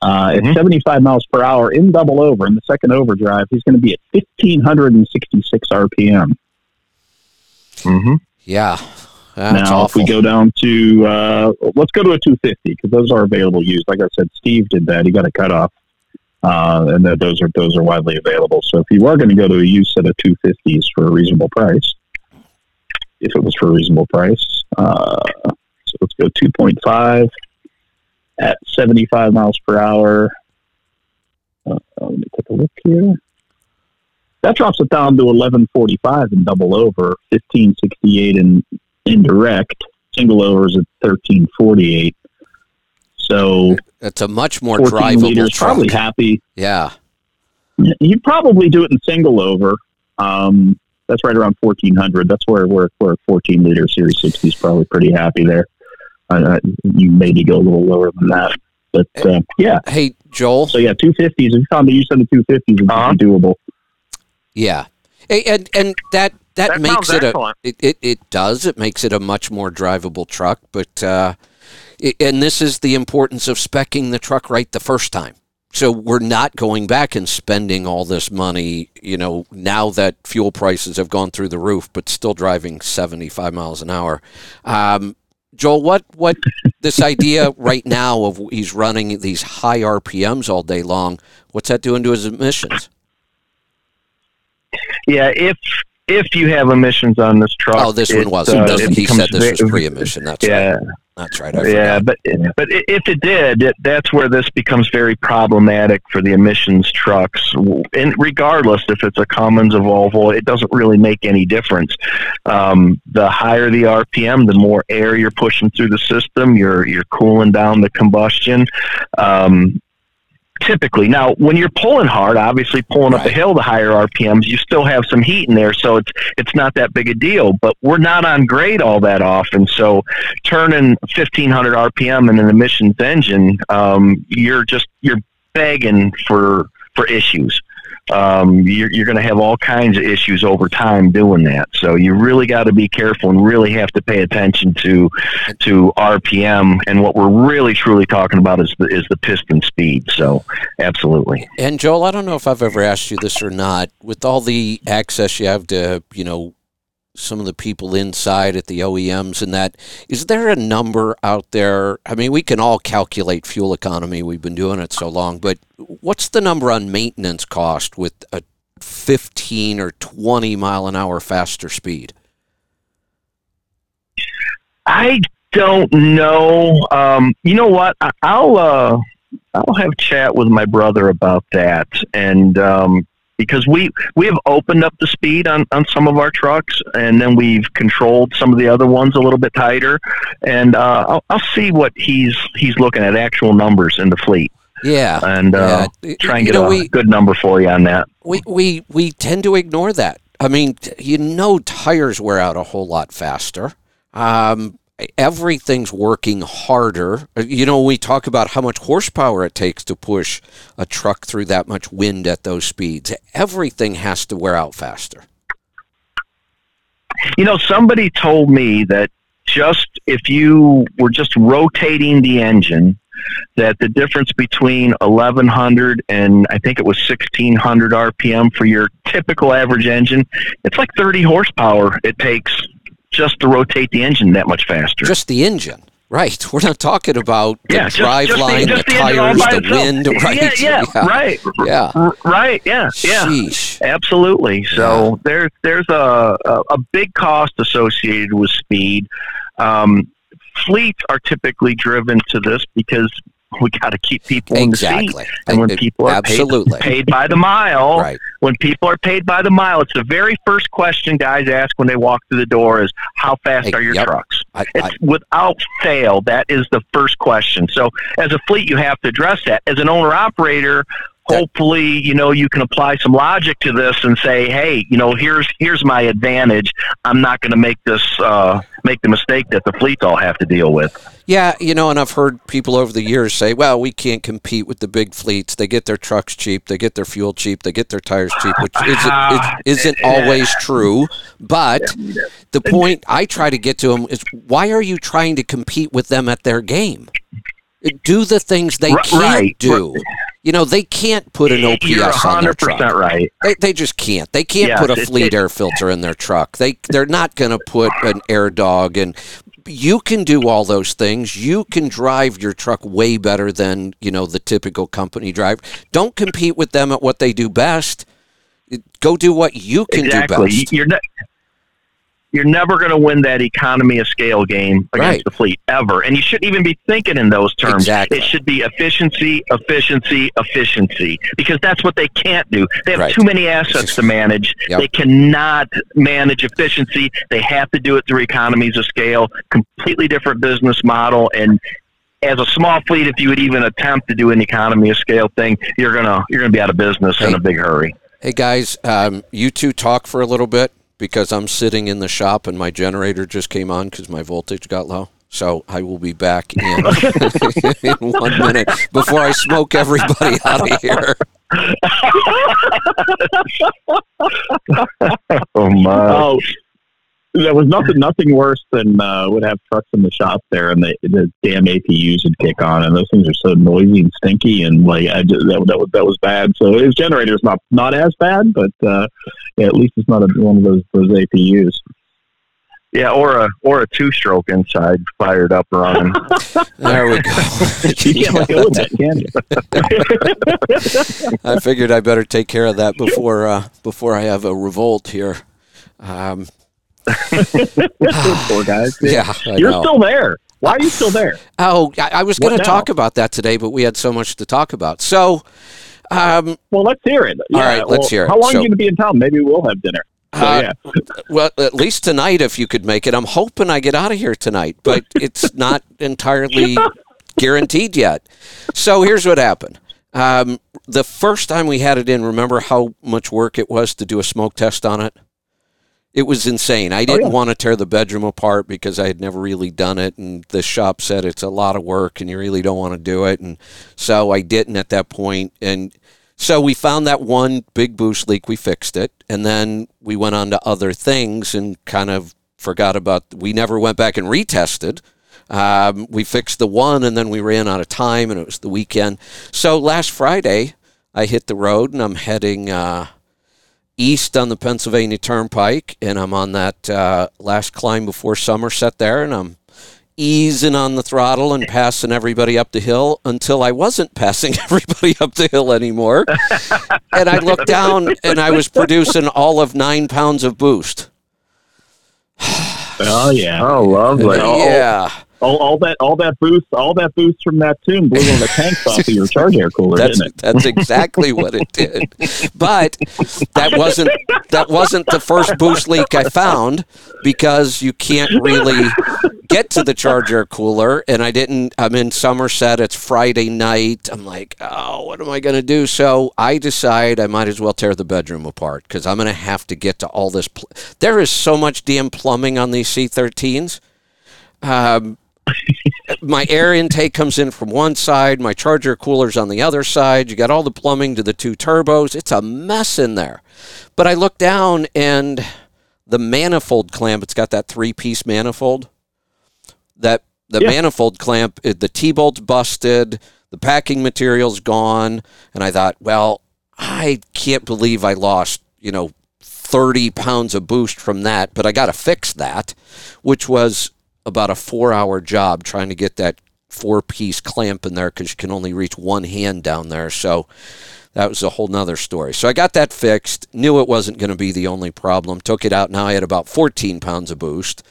Uh, Mhm. At 75 miles per hour in double over, in the second overdrive, he's going to be at 1,566 RPM. Mm-hmm. Yeah. That's now, awful. if we go down to, uh, let's go to a 250 because those are available used. Like I said, Steve did that. He got a cutoff, uh, and that those are those are widely available. So if you are going to go to a used set of 250s for a reasonable price, if it was for a reasonable price, uh, so let's go 2.5 at 75 miles per hour. Uh, let me take a look here. That drops it down to 1145 and double over, 1568 in indirect. Single overs at 1348. So it's a much more drivable liters, truck. probably happy. Yeah. You'd probably do it in single over. Um, that's right around 1400. That's where where, where a 14 liter Series 60 is probably pretty happy there. Uh, you maybe go a little lower than that, but uh, yeah. Hey, Joel. So yeah, 250s. If you found that you said the 250s is Uh-huh. doable. Yeah, Hey, and and that that, That makes sounds it a it, it it does it makes it a much more drivable truck. But uh, i and this is the importance of specking the truck right the first time. So we're not going back and spending all this money, you know, now that fuel prices have gone through the roof, but still driving 75 miles an hour. Um, Joel, what what this idea right now of he's running these high RPMs all day long? What's that doing to his emissions? Yeah, if if you have emissions on this truck, Oh, this one wasn't. uh, it he said this was pre-emission. That's right. Yeah, That's right. I yeah, but but if it did, it, that's where this becomes very problematic for the emissions trucks. And regardless if it's a Cummins, a Volvo, it doesn't really make any difference. Um, the higher the RPM, the more air you're pushing through the system. You're you're cooling down the combustion. Um, typically, now when you're pulling hard, obviously pulling up a hill, the higher RPMs, you still have some heat in there, so it's it's not that big a deal. But we're not on grade all that often, so turning 1500 RPM in an emissions engine, um, you're just you're begging for for issues. Um, you're you're going to have all kinds of issues over time doing that. So you really got to be careful and really have to pay attention to to RPM. And what we're really truly talking about is the is the piston speed. So absolutely. And Joel, I don't know if I've ever asked you this or not. With all the access you have to, you know, some of the people inside at the OEMs and that, is there a number out there? I mean, we can all calculate fuel economy. We've been doing it so long, but what's the number on maintenance cost with a 15 or 20 mile an hour faster speed? I don't know. Um, you know what? I- I'll uh, I'll have chat with my brother about that, and um, because we we have opened up the speed on on some of our trucks, and then we've controlled some of the other ones a little bit tighter, and uh, I'll, I'll see what he's he's looking at actual numbers in the fleet, Yeah. and uh, yeah. try and You get know, a we, good number for you on that. we, we, we tend to ignore that. I mean, you know, tires wear out a whole lot faster. Um, everything's working harder. Uh, You know, we talk about how much horsepower it takes to push a truck through that much wind at those speeds. Everything has to wear out faster. You know, somebody told me that just if you were just rotating the engine, that the difference between 1100 and I think it was 1600 RPM for your typical average engine, it's like 30 horsepower it takes just to rotate the engine that much faster. Just the engine. Right. *laughs* We're not talking about the yeah, drive just line, the, the, the tires, the itself. wind. *laughs* Right. Yeah, yeah, right, Yeah. R- right, yeah, yeah. Sheesh. Absolutely. So there's there's a, a a big cost associated with speed. Um, fleets are typically driven to this because *laughs* we got to keep people in the seat. Exactly. And when people are paid, absolutely. paid by the mile, Right. when people are paid by the mile, it's the very first question guys ask when they walk through the door is how fast Hey, are your yep. trucks? I, I, It's without fail, that is the first question. So as a fleet, you have to address that. As an owner operator, hopefully, you know, you can apply some logic to this and say, hey, you know, here's here's my advantage. I'm not going to make this uh, make the mistake that the fleets all have to deal with. Yeah, you know, and I've heard people over the years say, well, we can't compete with the big fleets. They get their trucks cheap, they get their fuel cheap, they get their tires cheap, which isn't, it isn't always true. But the point I try to get to them is why are you trying to compete with them at their game? Do the things they can't right. do. You know, they can't put an OPS You're on their 100% truck. right. They, they just can't. They can't Yes, put a it- fleet it- air filter in their truck. They they're not going to put an AirDog and you can do all those things. You can drive your truck way better than, you know, the typical company drive. Don't compete with them at what they do best. Go do what you can exactly. do best. You're ne- you're never going to win that economy of scale game against Right. the fleet ever, and you shouldn't even be thinking in those terms. Exactly. It should be efficiency, efficiency, efficiency, because that's what they can't do. They have Right. too many assets to manage. Yep. They cannot manage efficiency. They have to do it through economies of scale. Completely different business model, and as a small fleet, if you would even attempt to do an economy of scale thing, you're gonna you're gonna be out of business in a big hurry. Hey guys, um, you two talk for a little bit because I'm sitting in the shop and my generator just came on because my voltage got low. So I will be back in, *laughs* in one minute before I smoke everybody out of here. *laughs* Oh my! Oh, there was nothing nothing worse than uh, would have trucks in the shop there, and the, the damn APUs would kick on, and those things are so noisy and stinky, and like I just, that, that was that was bad. So his generator's not not as bad, but uh, yeah, at least it's not a, one of those those APUs. Yeah, or a or a two stroke inside fired up running. *laughs* There we go. *laughs* You can't let go of that, can you? *laughs* I figured I better take care of that before uh, before I have a revolt here. Um, *laughs* Poor *sighs* guys. yeah, I You're know. still there. Why are you still there? Oh, I, I was going to talk about that today, but we had so much to talk about. So, um, Well, let's hear it. All right, let's well, hear it. How long So- are you going to be in town? Maybe we'll have dinner. So, Uh, yeah. *laughs* well, at least tonight, if you could make it. I'm hoping I get out of here tonight, but *laughs* it's not entirely guaranteed yet. So here's what happened. Um, the first time we had it in, remember how much work it was to do a smoke test on it? It was insane. I didn't Oh, yeah. want to tear the bedroom apart because I had never really done it, and the shop said it's a lot of work and you really don't want to do it, and so I didn't at that point. And so we found that one big boost leak. We fixed it, and then we went on to other things and kind of forgot about. We never went back and retested. Um, we fixed the one, and then we ran out of time, and it was the weekend. So last Friday, I hit the road, and I'm heading uh, east on the Pennsylvania Turnpike, and I'm on that uh, last climb before Somerset there, and I'm easing on the throttle and passing everybody up the hill until I wasn't passing *laughs* everybody up the hill anymore. and I looked down and I was producing all of nine pounds of boost. *sighs* Oh yeah. Oh, lovely. Yeah. All, all that all that boost all that boost from that tune blew of the tanks off of your *laughs* charge air cooler, That's didn't it? that's exactly what it did. But that wasn't that wasn't the first boost leak I found because you can't really get to the charger cooler and I didn't I'm in Somerset it's Friday night I'm like oh what am I going to do so I decide I might as well tear the bedroom apart cuz I'm going to have to get to all this pl- there is so much damn plumbing on these C13s um my air intake comes in from one side, my charger cooler's on the other side. You got all the plumbing to the two turbos. It's a mess in there. But I look down and the manifold clamp, it's got that three piece manifold. That the Yeah. manifold clamp, the T bolt's busted, the packing material's gone. And I thought, well, I can't believe I lost, you know, 30 pounds of boost from that, but I got to fix that, which was about a four hour job trying to get that four piece clamp in there because you can only reach one hand down there. So that was a whole nother story. So I got that fixed, knew it wasn't going to be the only problem, took it out. Now I had about 14 pounds of boost.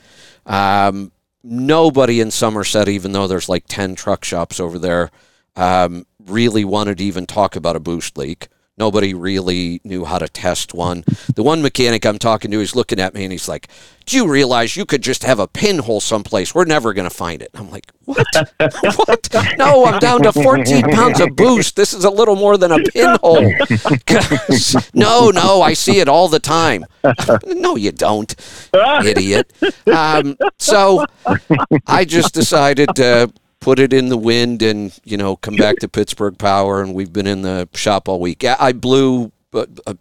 Um, nobody in Somerset, even though there's like 10 truck shops over there, um, really wanted to even talk about a boost leak. Nobody really knew how to test one. The one mechanic I'm talking to is looking at me and he's like, Do you realize you could just have a pinhole someplace? We're never going to find it. I'm like, What? *laughs* what? No, I'm down to 14 pounds of boost. This is a little more than a pinhole. *laughs* no, no, I see it all the time. *laughs* no, you don't, idiot. Um, so I just decided to put it in the wind and you know come back to Pittsburgh Power, and we've been in the shop all week. I I blew uh, uh,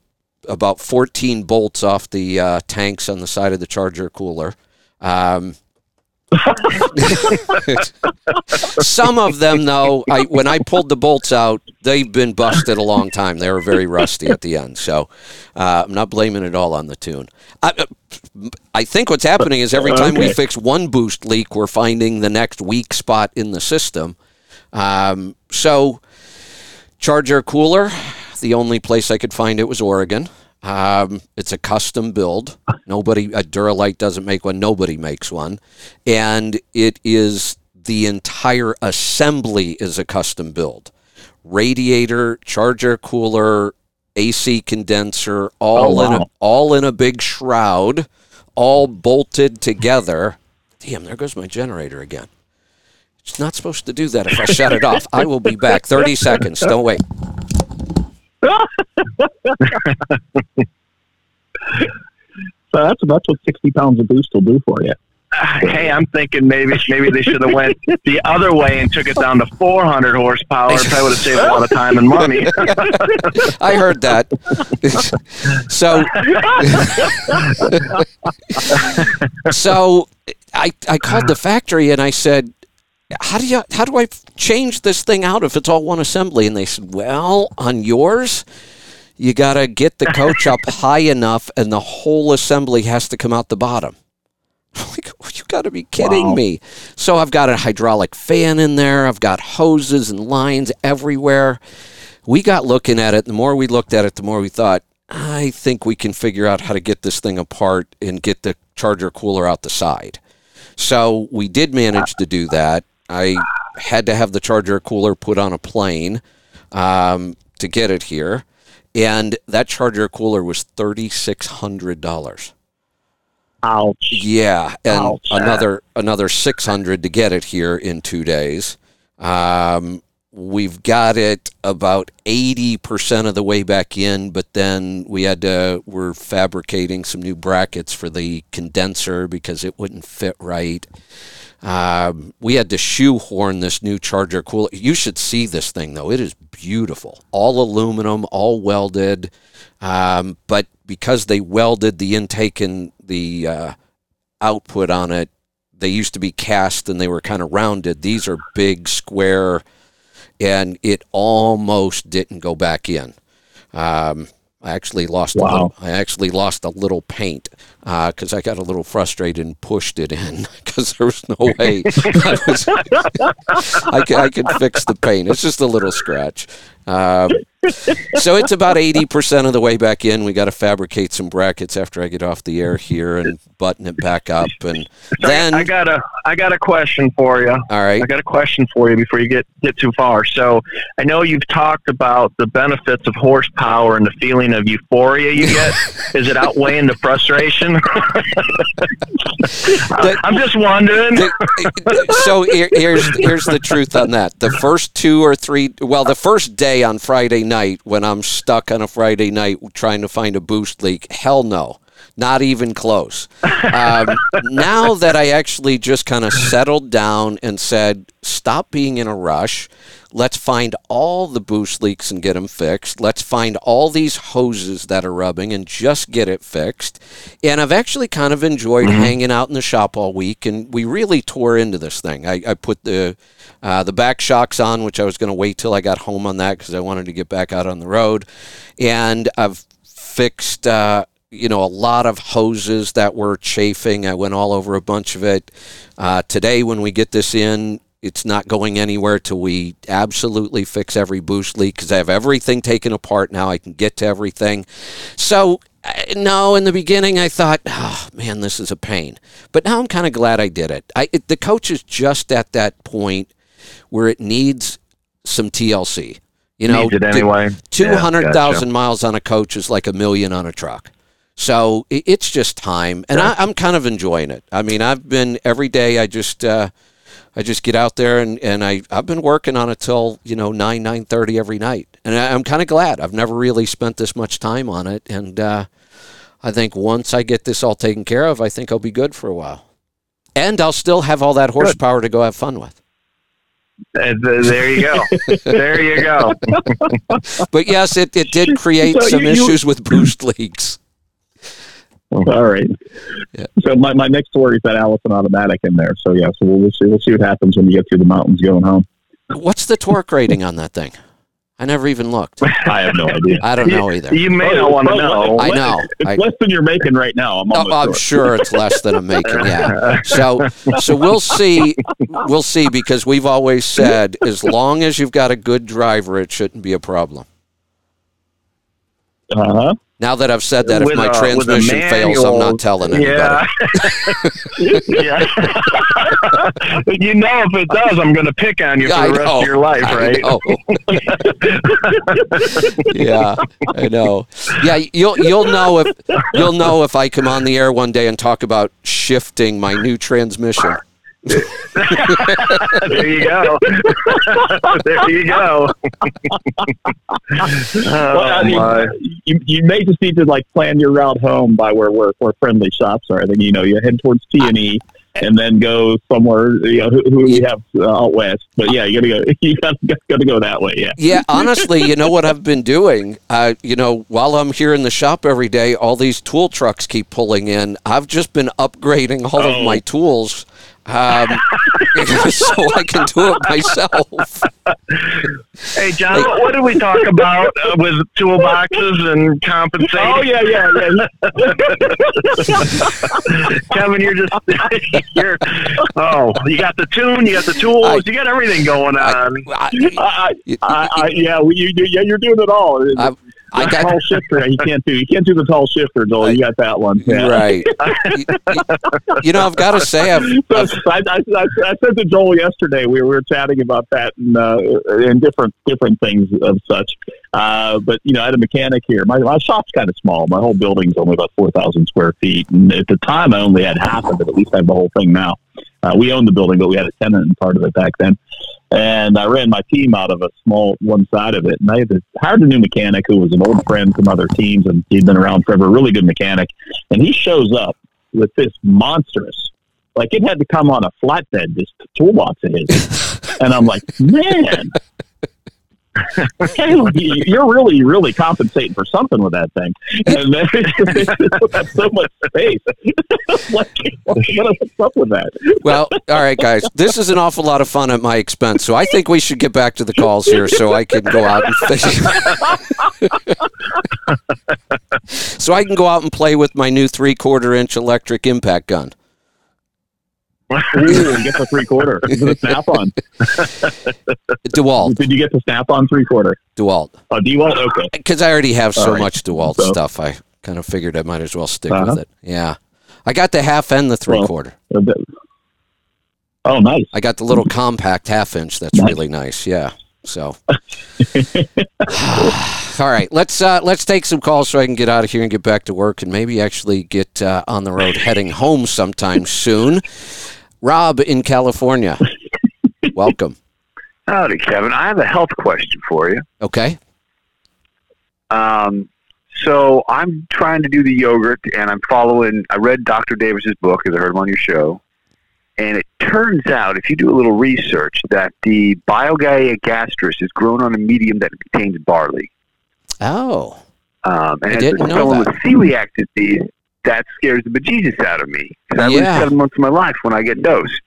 about 14 bolts off the uh, tanks on the side of the charger cooler. Um, *laughs* some of them, though, I when I pulled the bolts out, they've been busted a long time. They were very rusty at the end, so uh, I'm not blaming it all on the tune. I, I think what's happening is every time we fix one boost leak, we're finding the next weak spot in the system. Um, so, charger cooler, the only place I could find it was Oregon. Um, it's a custom build. Nobody, a Duralite doesn't make one. Nobody makes one, and it is the entire assembly is a custom build. Radiator, charger cooler, AC condenser, all Oh, in a all in a big shroud, all bolted together. Damn, there goes my generator again. It's not supposed to do that if I shut it off. I will be back. 30 seconds. Don't wait. *laughs* So that's that's what sixty pounds of boost will do for you. *sighs* Hey, I'm thinking maybe maybe they should have went the other way and took it down to 400 horsepower. I would have saved a lot of time and money. *laughs* I heard that. *laughs* so, so I I called the factory and I said, "How do you how do I change this thing out if it's all one assembly?" And they said, "Well, on yours." You got to get the coach up *laughs* high enough, and the whole assembly has to come out the bottom. *laughs* I'm like, "Oh, you got to be kidding Wow. me. So I've got a hydraulic fan in there. I've got hoses and lines everywhere. We got looking at it. The more we looked at it, the more we thought, I think we can figure out how to get this thing apart and get the charger cooler out the side. So we did manage to do that. I had to have the charger cooler put on a plane um, to get it here. And that charger cooler was $3,600. Ouch. Yeah, and Ouch. another another six hundred to get it here in two days. Um, we've got it about eighty percent of the way back in, but then we had to we're fabricating some new brackets for the condenser because it wouldn't fit right. Um, we had to shoehorn this new charger cooler. You should see this thing though; it is beautiful, all aluminum, all welded. Um, but because they welded the intake and the uh, output on it, they used to be cast and they were kind of rounded. These are big, square, and it almost didn't go back in. Um, I actually lost a Wow. little. I actually lost a little paint uh, because I got a little frustrated and pushed it in *laughs* because there was no way I, was, *laughs* I, I could fix the paint. It's just a little scratch. Um, so it's about eighty percent of the way back in. We got to fabricate some brackets after I get off the air here and button it back up, and then I got a I got a question for you. all right. I got a question for you before you get get too far. So I know you've talked about the benefits of horsepower and the feeling of euphoria you get. *laughs* Is it outweighing the frustration? *laughs* I'm just wondering. The- so here, here's here's the truth on that. The first two or three, well, the first day on Friday night when I'm stuck on a Friday night trying to find a boost leak, hell no, not even close. Um, *laughs* now that I actually just kind of settled down and said, stop being in a rush. Let's find all the boost leaks and get them fixed. Let's find all these hoses that are rubbing and just get it fixed. And I've actually kind of enjoyed hanging out in the shop all week. And we really tore into this thing. I, I put the uh, the back shocks on, which I was going to wait till I got home on that because I wanted to get back out on the road. And I've fixed. Uh, you know, a lot of hoses that were chafing. I went all over a bunch of it. Uh, today, when we get this in, it's not going anywhere till we absolutely fix every boost leak because I have everything taken apart now. I can get to everything. So, uh, no, in the beginning, I thought, oh, man, this is a pain. But now I'm kind of glad I did it. I, it. The coach is just at that point where it needs some TLC. You know, anyway. Two Yeah, gotcha. miles on a coach is like a million on a truck. So it's just time, and I, I'm kind of enjoying it. I mean, I've been every day. I just uh, I just get out there and, and I I've been working on it till you know nine nine thirty every night, and I, I'm kind of glad. I've never really spent this much time on it, and uh, I think once I get this all taken care of, I think I'll be good for a while, and I'll still have all that horsepower to go have fun with. Uh, there you go. there you go. *laughs* But yes, it, it did *laughs* create So some you- you- issues with boost leaks. All right. Yeah. So my, my next story is that Allison automatic in there. So yeah, so we'll, we'll see we'll see what happens when you get through the mountains going home. What's the torque rating on that thing? I never even looked. I have no idea. I don't know either. You may not want to know. I know. It's I- less than you're making right now. I'm Oh, almost I'm sure it's less than I'm making. Yeah. *laughs* So, so we'll see. We'll see because we've always said as long as you've got a good driver, it shouldn't be a problem. Uh huh. Now that I've said that, if my a- transmission fails, I'm not telling anybody. Yeah. *laughs* yeah. *laughs* you know, if it does, I'm going to pick on you for I the rest of your life, I right? know. *laughs* yeah, I know. Yeah, you'll you'll know if you'll know if I come on the air one day and talk about shifting my new transmission. there you go. there you go. Well, I oh, mean, my. You, you may just need to like plan your route home by where where, where friendly shops are. I think you know you head towards T and E, and then go somewhere. You know who, who we have uh, out west. But yeah, you gotta go. *laughs* You gotta, gotta go that way. Yeah. Yeah, honestly, you know what I've been doing? Uh, you know, while I'm here in the shop every day, all these tool trucks keep pulling in. I've just been upgrading all of Oh. my tools um, *laughs* so I can do it myself. Hey, John, what, what did we talk about uh, with toolboxes and compensation? Oh yeah, yeah, yeah. *laughs* Kevin, you're just *laughs* you're. Oh, you got the tune, you got the tools, I- you got everything going on. I, I, I, I, yeah, well, you, you, yeah, you're doing it all. I, I got tall shifter. You can't do. You can't do the tall shifter, Joel. You got that one. Yeah. right. *laughs* you, you know, I've got to say, I've, So I've I, I, I, I said to Joel yesterday, we were chatting about that and, uh, and different different things of such. Uh, but you know, I had a mechanic here. My, my shop's kind of small. My whole building's only about four thousand square feet, and at the time, I only had half of it. At least I have the whole thing now. Uh, we owned the building, but we had a tenant in part of it back then. And I ran my team out of a small one side of it, and I hired a new mechanic who was an old friend from other teams, and he'd been around forever. A really good mechanic, and he shows up with this monstrous like it had to come on a flatbed, this toolbox of his. *laughs* and I'm like, man, *laughs* you're really, really compensating for something with that thing. And then *laughs* it so much space. *laughs* what's up with that? well, all right, guys. This is an awful lot of fun at my expense, so I think we should get back to the calls here, so I can go out and fish. so I can go out and play with my new three quarter inch electric impact gun. Ooh, get the three quarter. *laughs* the Snap-on. DeWalt. Did you get the Snap-on three quarter? DeWalt. Oh, DeWalt. Okay. Because I already have so right. much DeWalt So- stuff, I kind of figured I might as well stick Uh-huh. with it. Yeah. I got the half and the three Well- quarter. Oh, nice. I got the little compact half inch. That's Nice. really nice. Yeah. So, *laughs* *sighs* all right, let's uh, let's take some calls so I can get out of here and get back to work, and maybe actually get uh, on the road heading home sometime soon. Rob in California, *laughs* welcome. Howdy, Kevin. I have a health question for you. Okay. Um, so I'm trying to do the yogurt, and I'm following. I read Dr. Davis's book because I heard him on your show, and it turns out, if you do a little research, that the BioGaia Gastrus is grown on a medium that contains barley. Oh, Um, and I as didn't know someone that. with celiac disease, that scares the bejesus out of me. 'Cause I Yeah. lose seven months of my life when I get dosed.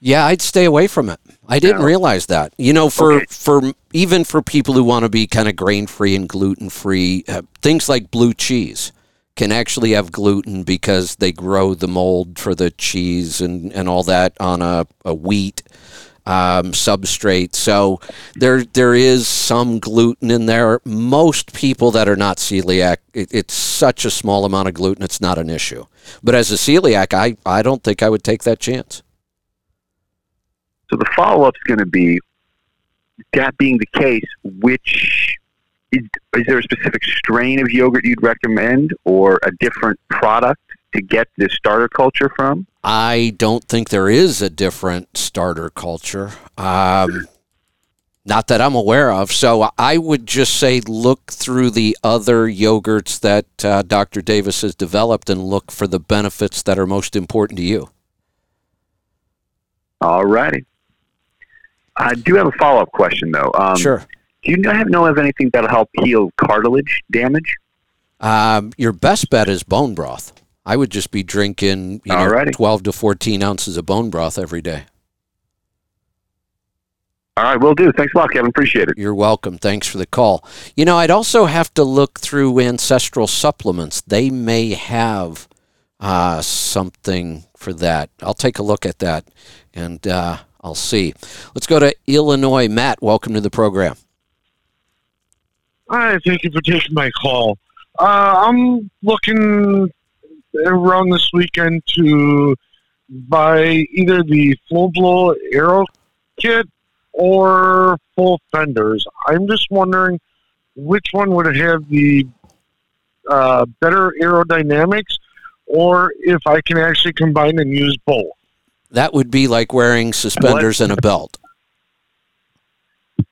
yeah, I'd stay away from it. I didn't No. realize that. You know, for Okay. for even for people who want to be kind of grain free and gluten free, uh, things like blue cheese can actually have gluten because they grow the mold for the cheese and, and all that on a, a wheat um, substrate. So there there is some gluten in there. Most people that are not celiac, it, it's such a small amount of gluten, it's not an issue. But as a celiac, I, I don't think I would take that chance. So the follow up is going to be that being the case, which is, is there a specific strain of yogurt you'd recommend or a different product to get this starter culture from? I don't think there is a different starter culture. Um, not that I'm aware of. So I would just say look through the other yogurts that uh, Dr. Davis has developed and look for the benefits that are most important to you. All righty. I do have a follow up question though. Um, sure. Do you have know of anything that'll help heal cartilage damage? Um, your best bet is bone broth. I would just be drinking you know, 12 to 14 ounces of bone broth every day. All right, will do. Thanks a lot, Kevin. Appreciate it. You're welcome. Thanks for the call. You know, I'd also have to look through ancestral supplements. They may have uh, something for that. I'll take a look at that and uh, I'll see. Let's go to Illinois. Matt, welcome to the program. Hi, thank you for taking my call. Uh, I'm looking around this weekend to buy either the flow below aero kit or full fenders. I'm just wondering which one would have the uh, better aerodynamics, or if I can actually combine and use both. That would be like wearing suspenders and a belt.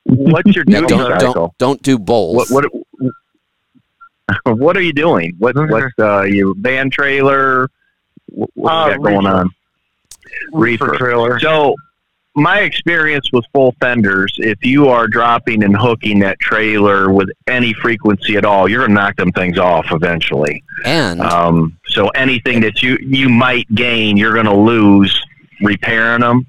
What's your Yeah, duty don't, don't, don't do both. What what *laughs* what are you doing? What what's uh your van trailer? What, what Uh, you got going reefer. on? Reefer. trailer. So my experience with full fenders, if you are dropping and hooking that trailer with any frequency at all, you're gonna knock them things off eventually. and Um, so anything that you you might gain, you're gonna lose repairing them.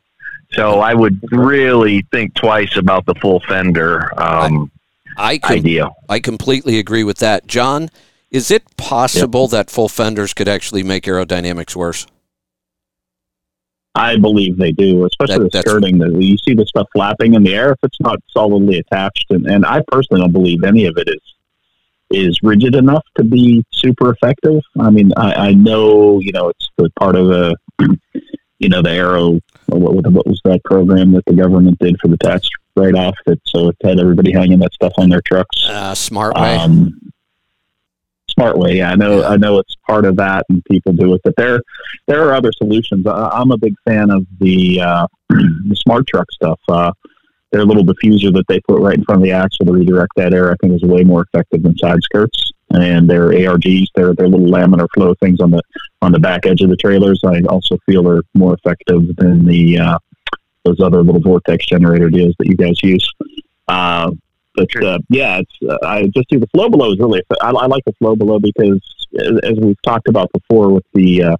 So I would really think twice about the full fender um, I, com- idea. I completely agree with that. John, is it possible that full fenders could actually make aerodynamics worse? I believe they do, especially That- the skirting. The, you see the stuff flapping in the air if it's not solidly attached, and, and I personally don't believe any of it is is rigid enough to be super effective. I mean, I, I know you know it's the part of the *clears throat* you know the aero. What, what, was that program that the government did for the tax write off? That so it had everybody hanging that stuff on their trucks. Uh, SmartWay. Um, SmartWay. Yeah, I know. I know it's part of that, and people do it. But there, there are other solutions. I, I'm a big fan of the uh, *clears throat* the SmartTruck stuff. Uh, their little diffuser that they put right in front of the axle to redirect that air, I think, is way more effective than side skirts. And their ARGs, their their little laminar flow things on the on the back edge of the trailers, I also feel are more effective than the uh, those other little vortex generator deals that you guys use. Uh, but uh, yeah, it's uh, I just do the flow below is really. I, I like the flow below because as, as we've talked about before with the uh,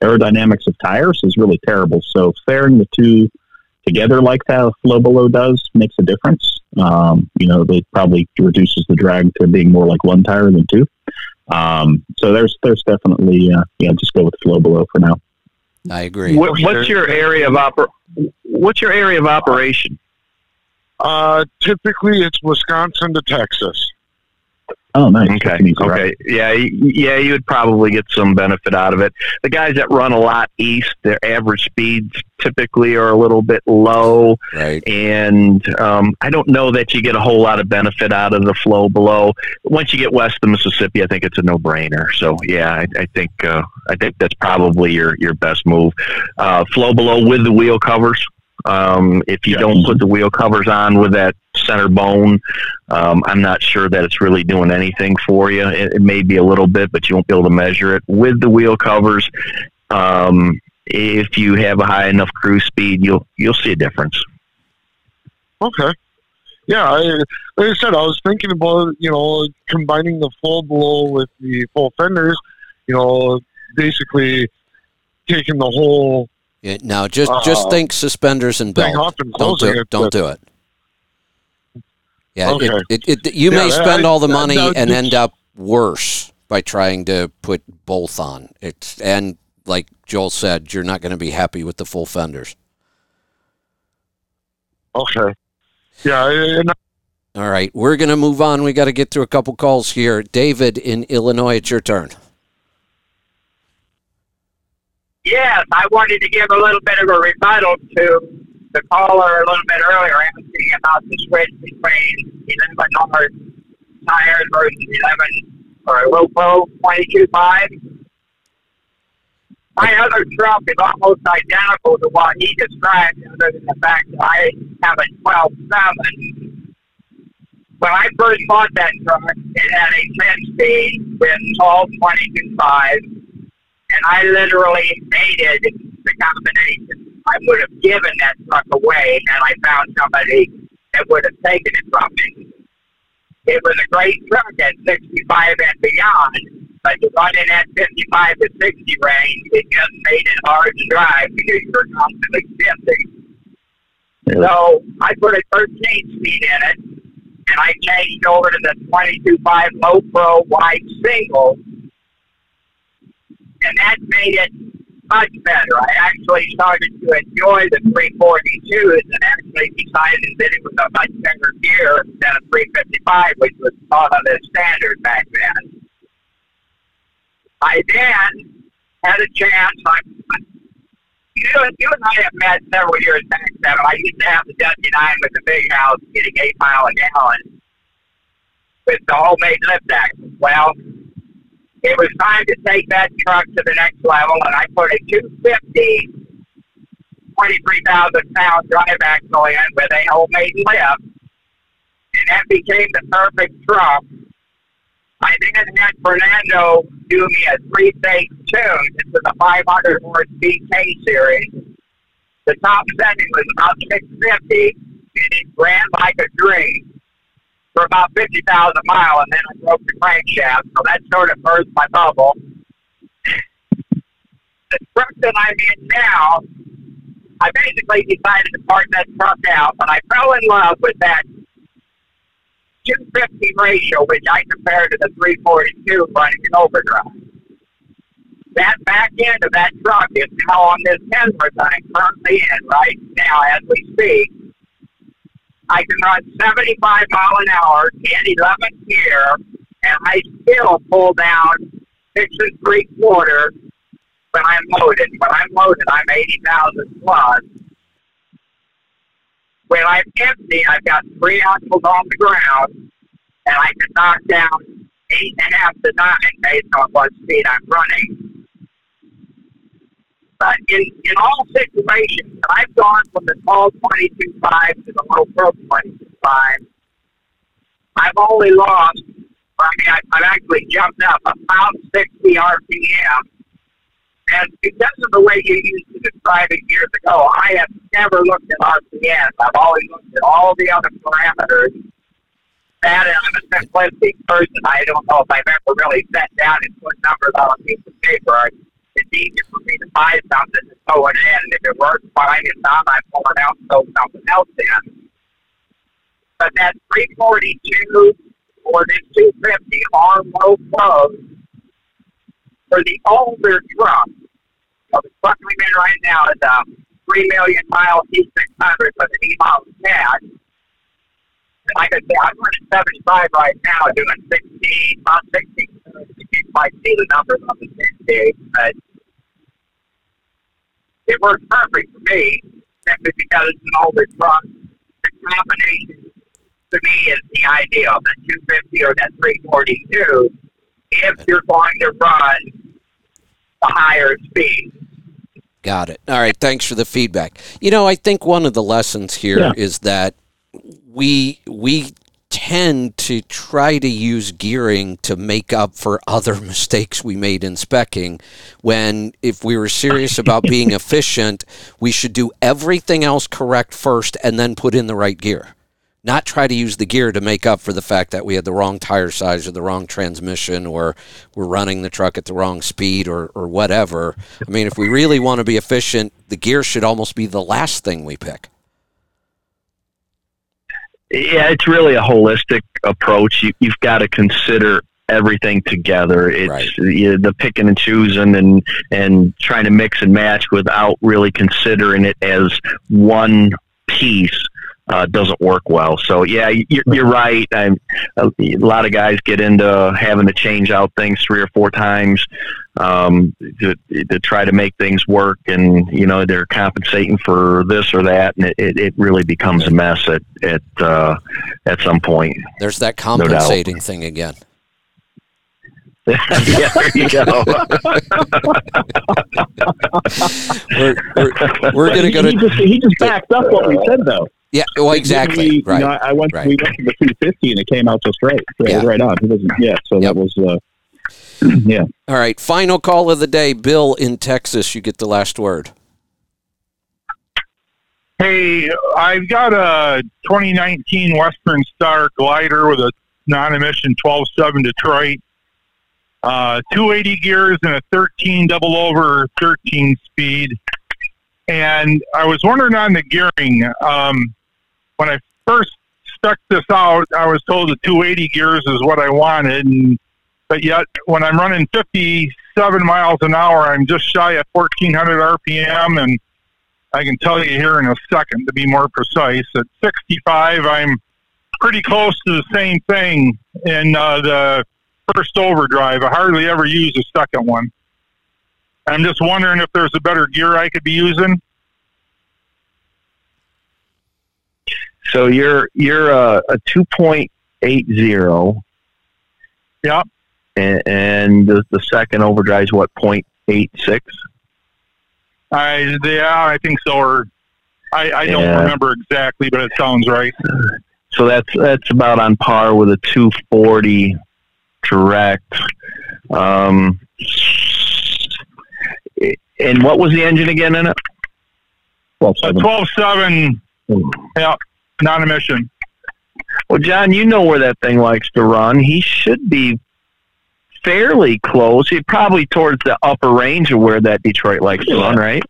aerodynamics of tires is really terrible. So fairing the two together like that flow below does makes a difference. Um, you know, it probably reduces the drag to being more like one tire than two. Um, so there's there's definitely uh, yeah, just go with flow below for now. I agree. What, what's your area of oper- What's your area of operation? Uh, typically, it's Wisconsin to Texas. Oh, nice. Okay. Easy route. Okay. Yeah. Yeah. You would probably get some benefit out of it. The guys that run a lot east, their average speeds typically are a little bit low, Right. and um, I don't know that you get a whole lot of benefit out of the flow below. Once you get west of Mississippi, I think it's a no-brainer. So yeah, I, I think uh, I think that's probably your your best move. Uh, flow below with the wheel covers. Um, if you Yeah. don't put the wheel covers on with that center bone, um, I'm not sure that it's really doing anything for you. It, it may be a little bit, but you won't be able to measure it with the wheel covers. Um, if you have a high enough cruise speed, you'll you'll see a difference. Okay. Yeah, I, like I said, I was thinking about you know combining the flow below with the full fenders. You know, basically taking the whole Yeah, now just just Uh, think suspenders and belt. Don't do it. don't do it. Yeah, Okay. it, it, it, you Yeah, may spend I- all the money that- and end up worse by trying to put both on. It's and like Joel said, you're not going to be happy with the full fenders. Okay. Yeah, All right, we're going to move on. We got to get through a couple calls here. David in Illinois, it's your turn. Yes, I wanted to give a little bit of a rebuttal to the caller a little bit earlier asking about the switch between 11 North tires versus 11 or a low pro 22.5. My other truck is almost identical to what he described, other than the fact that I have a 12.7. When I first bought that truck, it had a 10 speed with all 22.5 and I literally hated the combination. I would have given that truck away had I found somebody that would have taken it from me. It was a great truck at 65 and beyond, but running at 55 to 60 range, it just made it hard to drive because you were constantly shifting. So I put a 13 speed in it, and I changed over to the 22.5 low pro wide single, and that made it much better. I actually started to enjoy the 342s and actually decided that it was a much better gear than a 355, which was thought of as standard back then. I then had a chance. I, you, you and I have met several years back, Kevin. I used to have the W9 with the big house getting 8 mile a gallon with the homemade lift axle. Well, it was time to take that truck to the next level, and I put a 250, 23,000 pound drive axle in with a homemade lift, and that became the perfect truck. I then had Fernando do me a three phase tune. This is a 500 horse BK series. The top setting was about 650, and it ran like a dream for about 50,000 miles, and then I broke the crankshaft, so that sort of burst my bubble. The truck that I'm in now, I basically decided to park that truck out, but I fell in love with that 250 ratio, which I compared to the 342 running in overdrive. That back end of that truck is now on this Kenworth I'm currently in right now as we speak. I can run 75 mile an hour in 11th gear, and I still pull down six and three quarter when I'm loaded. When I'm loaded, I'm 80,000 plus. When I'm empty, I've got three axles on the ground, and I can knock down eight and a half to nine based on what speed I'm running. But in, in all situations, and I've gone from the tall 22.5 to the low pro 22.5. I've only lost, I mean, I, I've actually jumped up about 60 RPM. And because of the way you used to describe it years ago, I have never looked at RPM. I've always looked at all the other parameters. That and I'm a simplistic person. I don't know if I've ever really sat down and put numbers on a piece of paper. It's easier for me to buy something and throw it in. If it works fine, if not, I pull it out and throw something else in. But that 342 or this 250 on low flow for the older truck. So the truck I'm in right now is a 3 million mile E600 with an E-model. And like I said, I'm running 75 right now, doing 16, about 16. You might see the numbers on the 10 but it works perfect for me simply because it's an older truck. The combination to me is the ideal, that 250 or that 342, if you're going to run the higher speed. Got it. All right. Thanks for the feedback. You know, I think one of the lessons here Yeah. is that we we tend to try to use gearing to make up for other *laughs* mistakes we made in specking when if we were serious about being *laughs* efficient we should do everything else correct first and then put in the right gear not try to use the gear to make up for the fact that we had the wrong tire size or the wrong transmission or we're running the truck at the wrong speed or, or whatever. I mean, if we really want to be efficient, the gear should almost be the last thing we pick. Yeah, it's really a holistic approach. You, you've got to consider everything together. It's Right. yeah, the picking and choosing and and trying to mix and match without really considering it as one piece. Uh, doesn't work well. So yeah, you're, you're right. I'm, a, a lot of guys get into having to change out things three or four times um, to, to try to make things work, and you know they're compensating for this or that, and it, it, really becomes a mess at at uh, at some point. There's that compensating thing again. *laughs* yeah, there you go. *laughs* We're, we're, we're going to he, go he to. just he just backed up what we said though. Yeah, well, exactly. We, Right. You know, I went right. we went to the 250 and it came out just right. So it was Yeah. right on. He doesn't. Yeah. So Yep. that was. Uh, *clears throat* yeah. All right. Final call of the day. Bill in Texas, you get the last word. Hey, I've got a 2019 Western Star glider with a non-emission 12.7 Detroit, uh, 280 gears and a 13 double over 13 speed. And I was wondering on the gearing, um, when I first spec this out, I was told the 280 gears is what I wanted, and but yet when I'm running 57 miles an hour, I'm just shy of 1400 RPM, and I can tell you here in a second to be more precise. At 65, I'm pretty close to the same thing in uh, the first overdrive. I hardly ever use the second one. I'm just wondering if there's a better gear I could be using. So you're you're uh, a two point eight zero. Yep. And, and the, the second overdrive is what point eight six. I yeah, I think so. Or I, I don't Yeah. remember exactly, but it sounds right. So that's that's about on par with a 240 direct. Um, and what was the engine again in it? Twelve A seven. 12.7, yeah, non-emission. Well, John, you know where that thing likes to run. He should be fairly close. He probably towards the upper range of where that Detroit likes to run, right?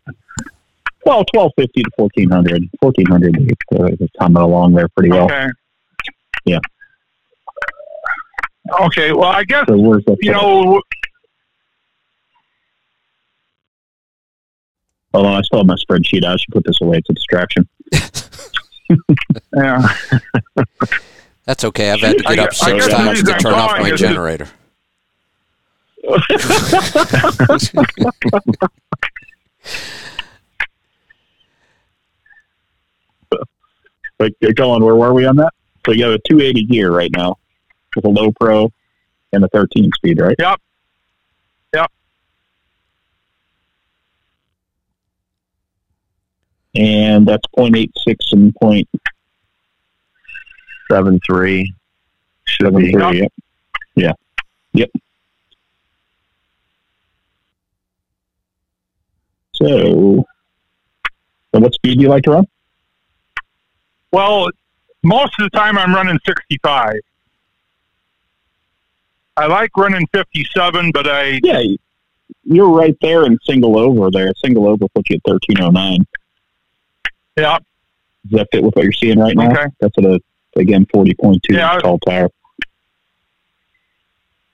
Well, twelve fifty to fourteen hundred. Fourteen hundred uh, is coming along there pretty well. Okay. Yeah. Okay. Well, I guess So where's that? you know. Hold on, I still have my spreadsheet. I should put this away. It's a distraction. *laughs* *laughs* Yeah. That's okay. I've had to I get up six times to I'm turn off my generator. *laughs* But go on. Where were we on that? So you have a 280 gear right now with a low pro and a 13 speed, right? Yep. Yep. And that's 0.86 and point Seven three should seven three. Yep. Yeah. Yep. So, and what speed do you like to run? Well, most of the time I'm running 65. I like running 57, but I Yeah, you- you're right there in single over there. Single over puts you at thirteen oh nine. Yeah. Does that fit with what you're seeing right now? Okay. That's at a again forty point two Yeah, tall tire.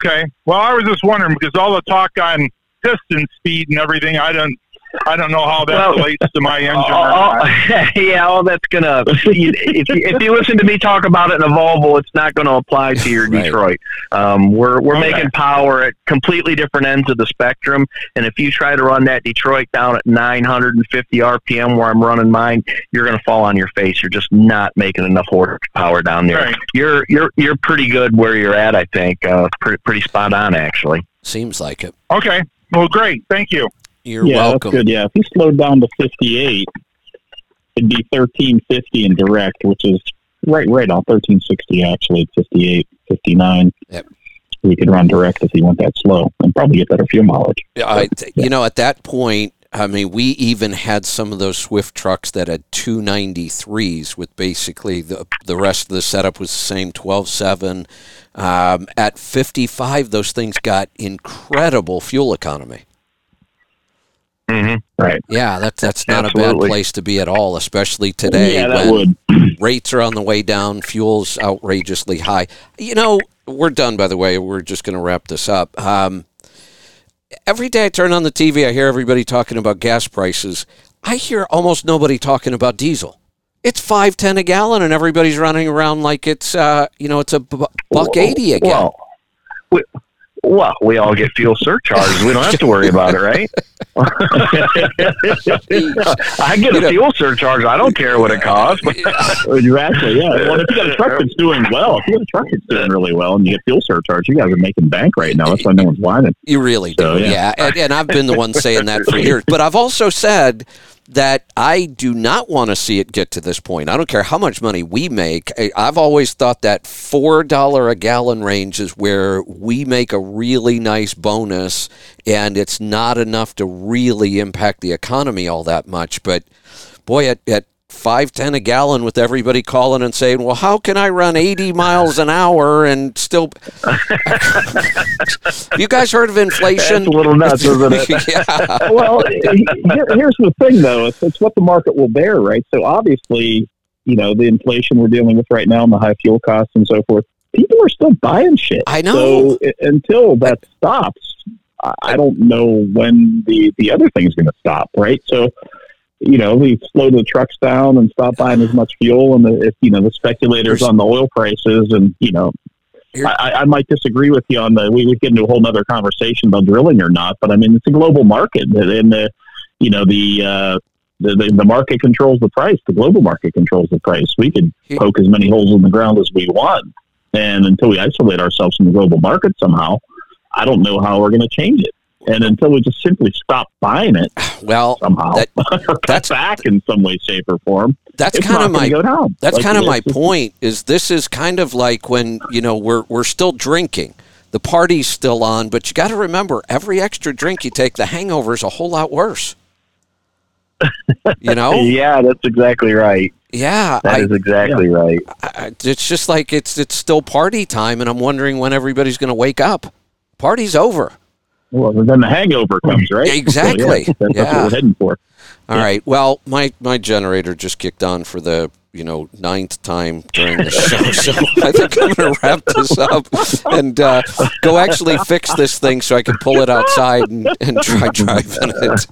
Okay. Well, I was just wondering because all the talk on piston speed and everything, I don't, I don't know how that Well- relates to my engine. or *laughs* Oh, *laughs* yeah, all that's gonna. If you, if you listen to me talk about it in a Volvo, it's not going to apply to your *laughs* Right. Detroit. Um, we're we're Okay. making power at completely different ends of the spectrum, and if you try to run that Detroit down at 950 RPM where I'm running mine, you're going to fall on your face. You're just not making enough horsepower down there. Right. You're you're you're pretty good where you're at. I think uh, pretty pretty spot on actually. Seems like it. Okay. Well, great. Thank you. You're yeah, welcome. that's good. Yeah, if you slowed down to fifty eight, it'd be thirteen fifty in direct, which is right right on thirteen sixty actually. at 58, 59. Yep. You could run direct if you went that slow and probably get better fuel mileage. I, you know, at that point, I mean, we even had some of those Swift trucks that had 293s with basically the the rest of the setup was the same 12.7. Um, at 55, those things got incredible fuel economy. Mm-hmm. Right. Yeah, that's that's not a bad place to be at all, especially today yeah, that when would. *clears throat* rates are on the way down, fuel's outrageously high. You know, we're done, by the way. We're just going to wrap this up. Um, every day I turn on the TV, I hear everybody talking about gas prices. I hear almost nobody talking about diesel. It's five ten a gallon, and everybody's running around like it's uh, you know it's a bu- buck eighty again. Well, we, well, we all get fuel surcharges. We don't have to worry about it, right? *laughs* I get You a know- fuel surcharge. I don't care what it costs. *laughs* Exactly. Yeah. Well, if you got a truck that's doing well, if you got a truck that's doing really well, and you get fuel surcharge, you guys are making bank right now. That's why no one's whining. You really do, yeah. yeah. And, and I've been the one saying that for years. But I've also said that I do not want to see it get to this point. I don't care how much money we make. I've always thought that four dollar a gallon range is where we make a really nice bonus, and it's not enough to really impact the economy all that much. But boy, at, at five ten a gallon with everybody calling and saying, "Well, how can I run eighty miles an hour and still?" *laughs* you guys heard of inflation? That's a little nuts, isn't it? *laughs* yeah. *laughs* well, here, here's the thing, though. It's, it's what the market will bear, right? So obviously, you know, the inflation we're dealing with right now and the high fuel costs and so forth, people are still buying shit. I know. So until that stops, I, I don't know when the, the other thing is going to stop, right? So, you know, we slow the trucks down and stop buying as much fuel, and the, if you know the speculators on the oil prices, and you know, I, I- might disagree with you on the. We would get into a whole other conversation about drilling or not, but I mean, it's a global market, and the, you know, the. Uh, the, the, the market controls the price. The global market controls the price. We can Here- poke as many holes in the ground as we want, and until we isolate ourselves from the global market somehow, I don't know how we're going to change it. And until we just simply stop buying it Well, somehow, That- *laughs* that's- back in some way, shape, or form, that's kind of my go down. That's Like, kind of my point. Is this is kind of like when you know we're we're still drinking, the party's still on, but you got to remember every extra drink you take, the hangover is a whole lot worse. You know, *laughs* Yeah, that's exactly right. yeah, That I, is exactly right. I, it's just like it's it's still party time, and I'm wondering when everybody's going to wake up. Party's over. Well, then the hangover comes, right? Exactly. So, *laughs* yeah, that's, Yeah. what we're heading for. All right. Well, my my generator just kicked on for the you know ninth time during the show, *laughs* so I think I'm going to wrap this up and uh, go actually fix this thing so I can pull it outside and, and try driving it.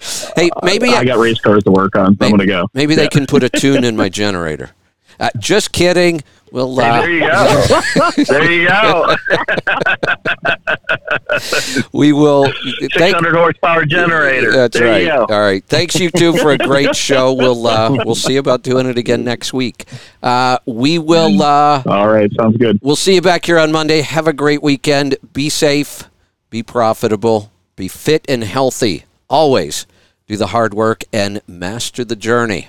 *laughs* hey, maybe I got race cars to work on. So I'm going to go. maybe they can put a tune in my generator. Uh, just kidding. We'll. Hey, Uh, *laughs* there you go. there you go. we will. Six Thank, hundred horsepower generator. That's there right. You go. All right. Thanks you two for a great *laughs* show. We'll uh, we'll see about doing it again next week. Uh, we will. Uh, All right, sounds good. we'll see you back here on Monday. Have a great weekend. Be safe. Be profitable. Be fit and healthy. Always do the hard work and master the journey.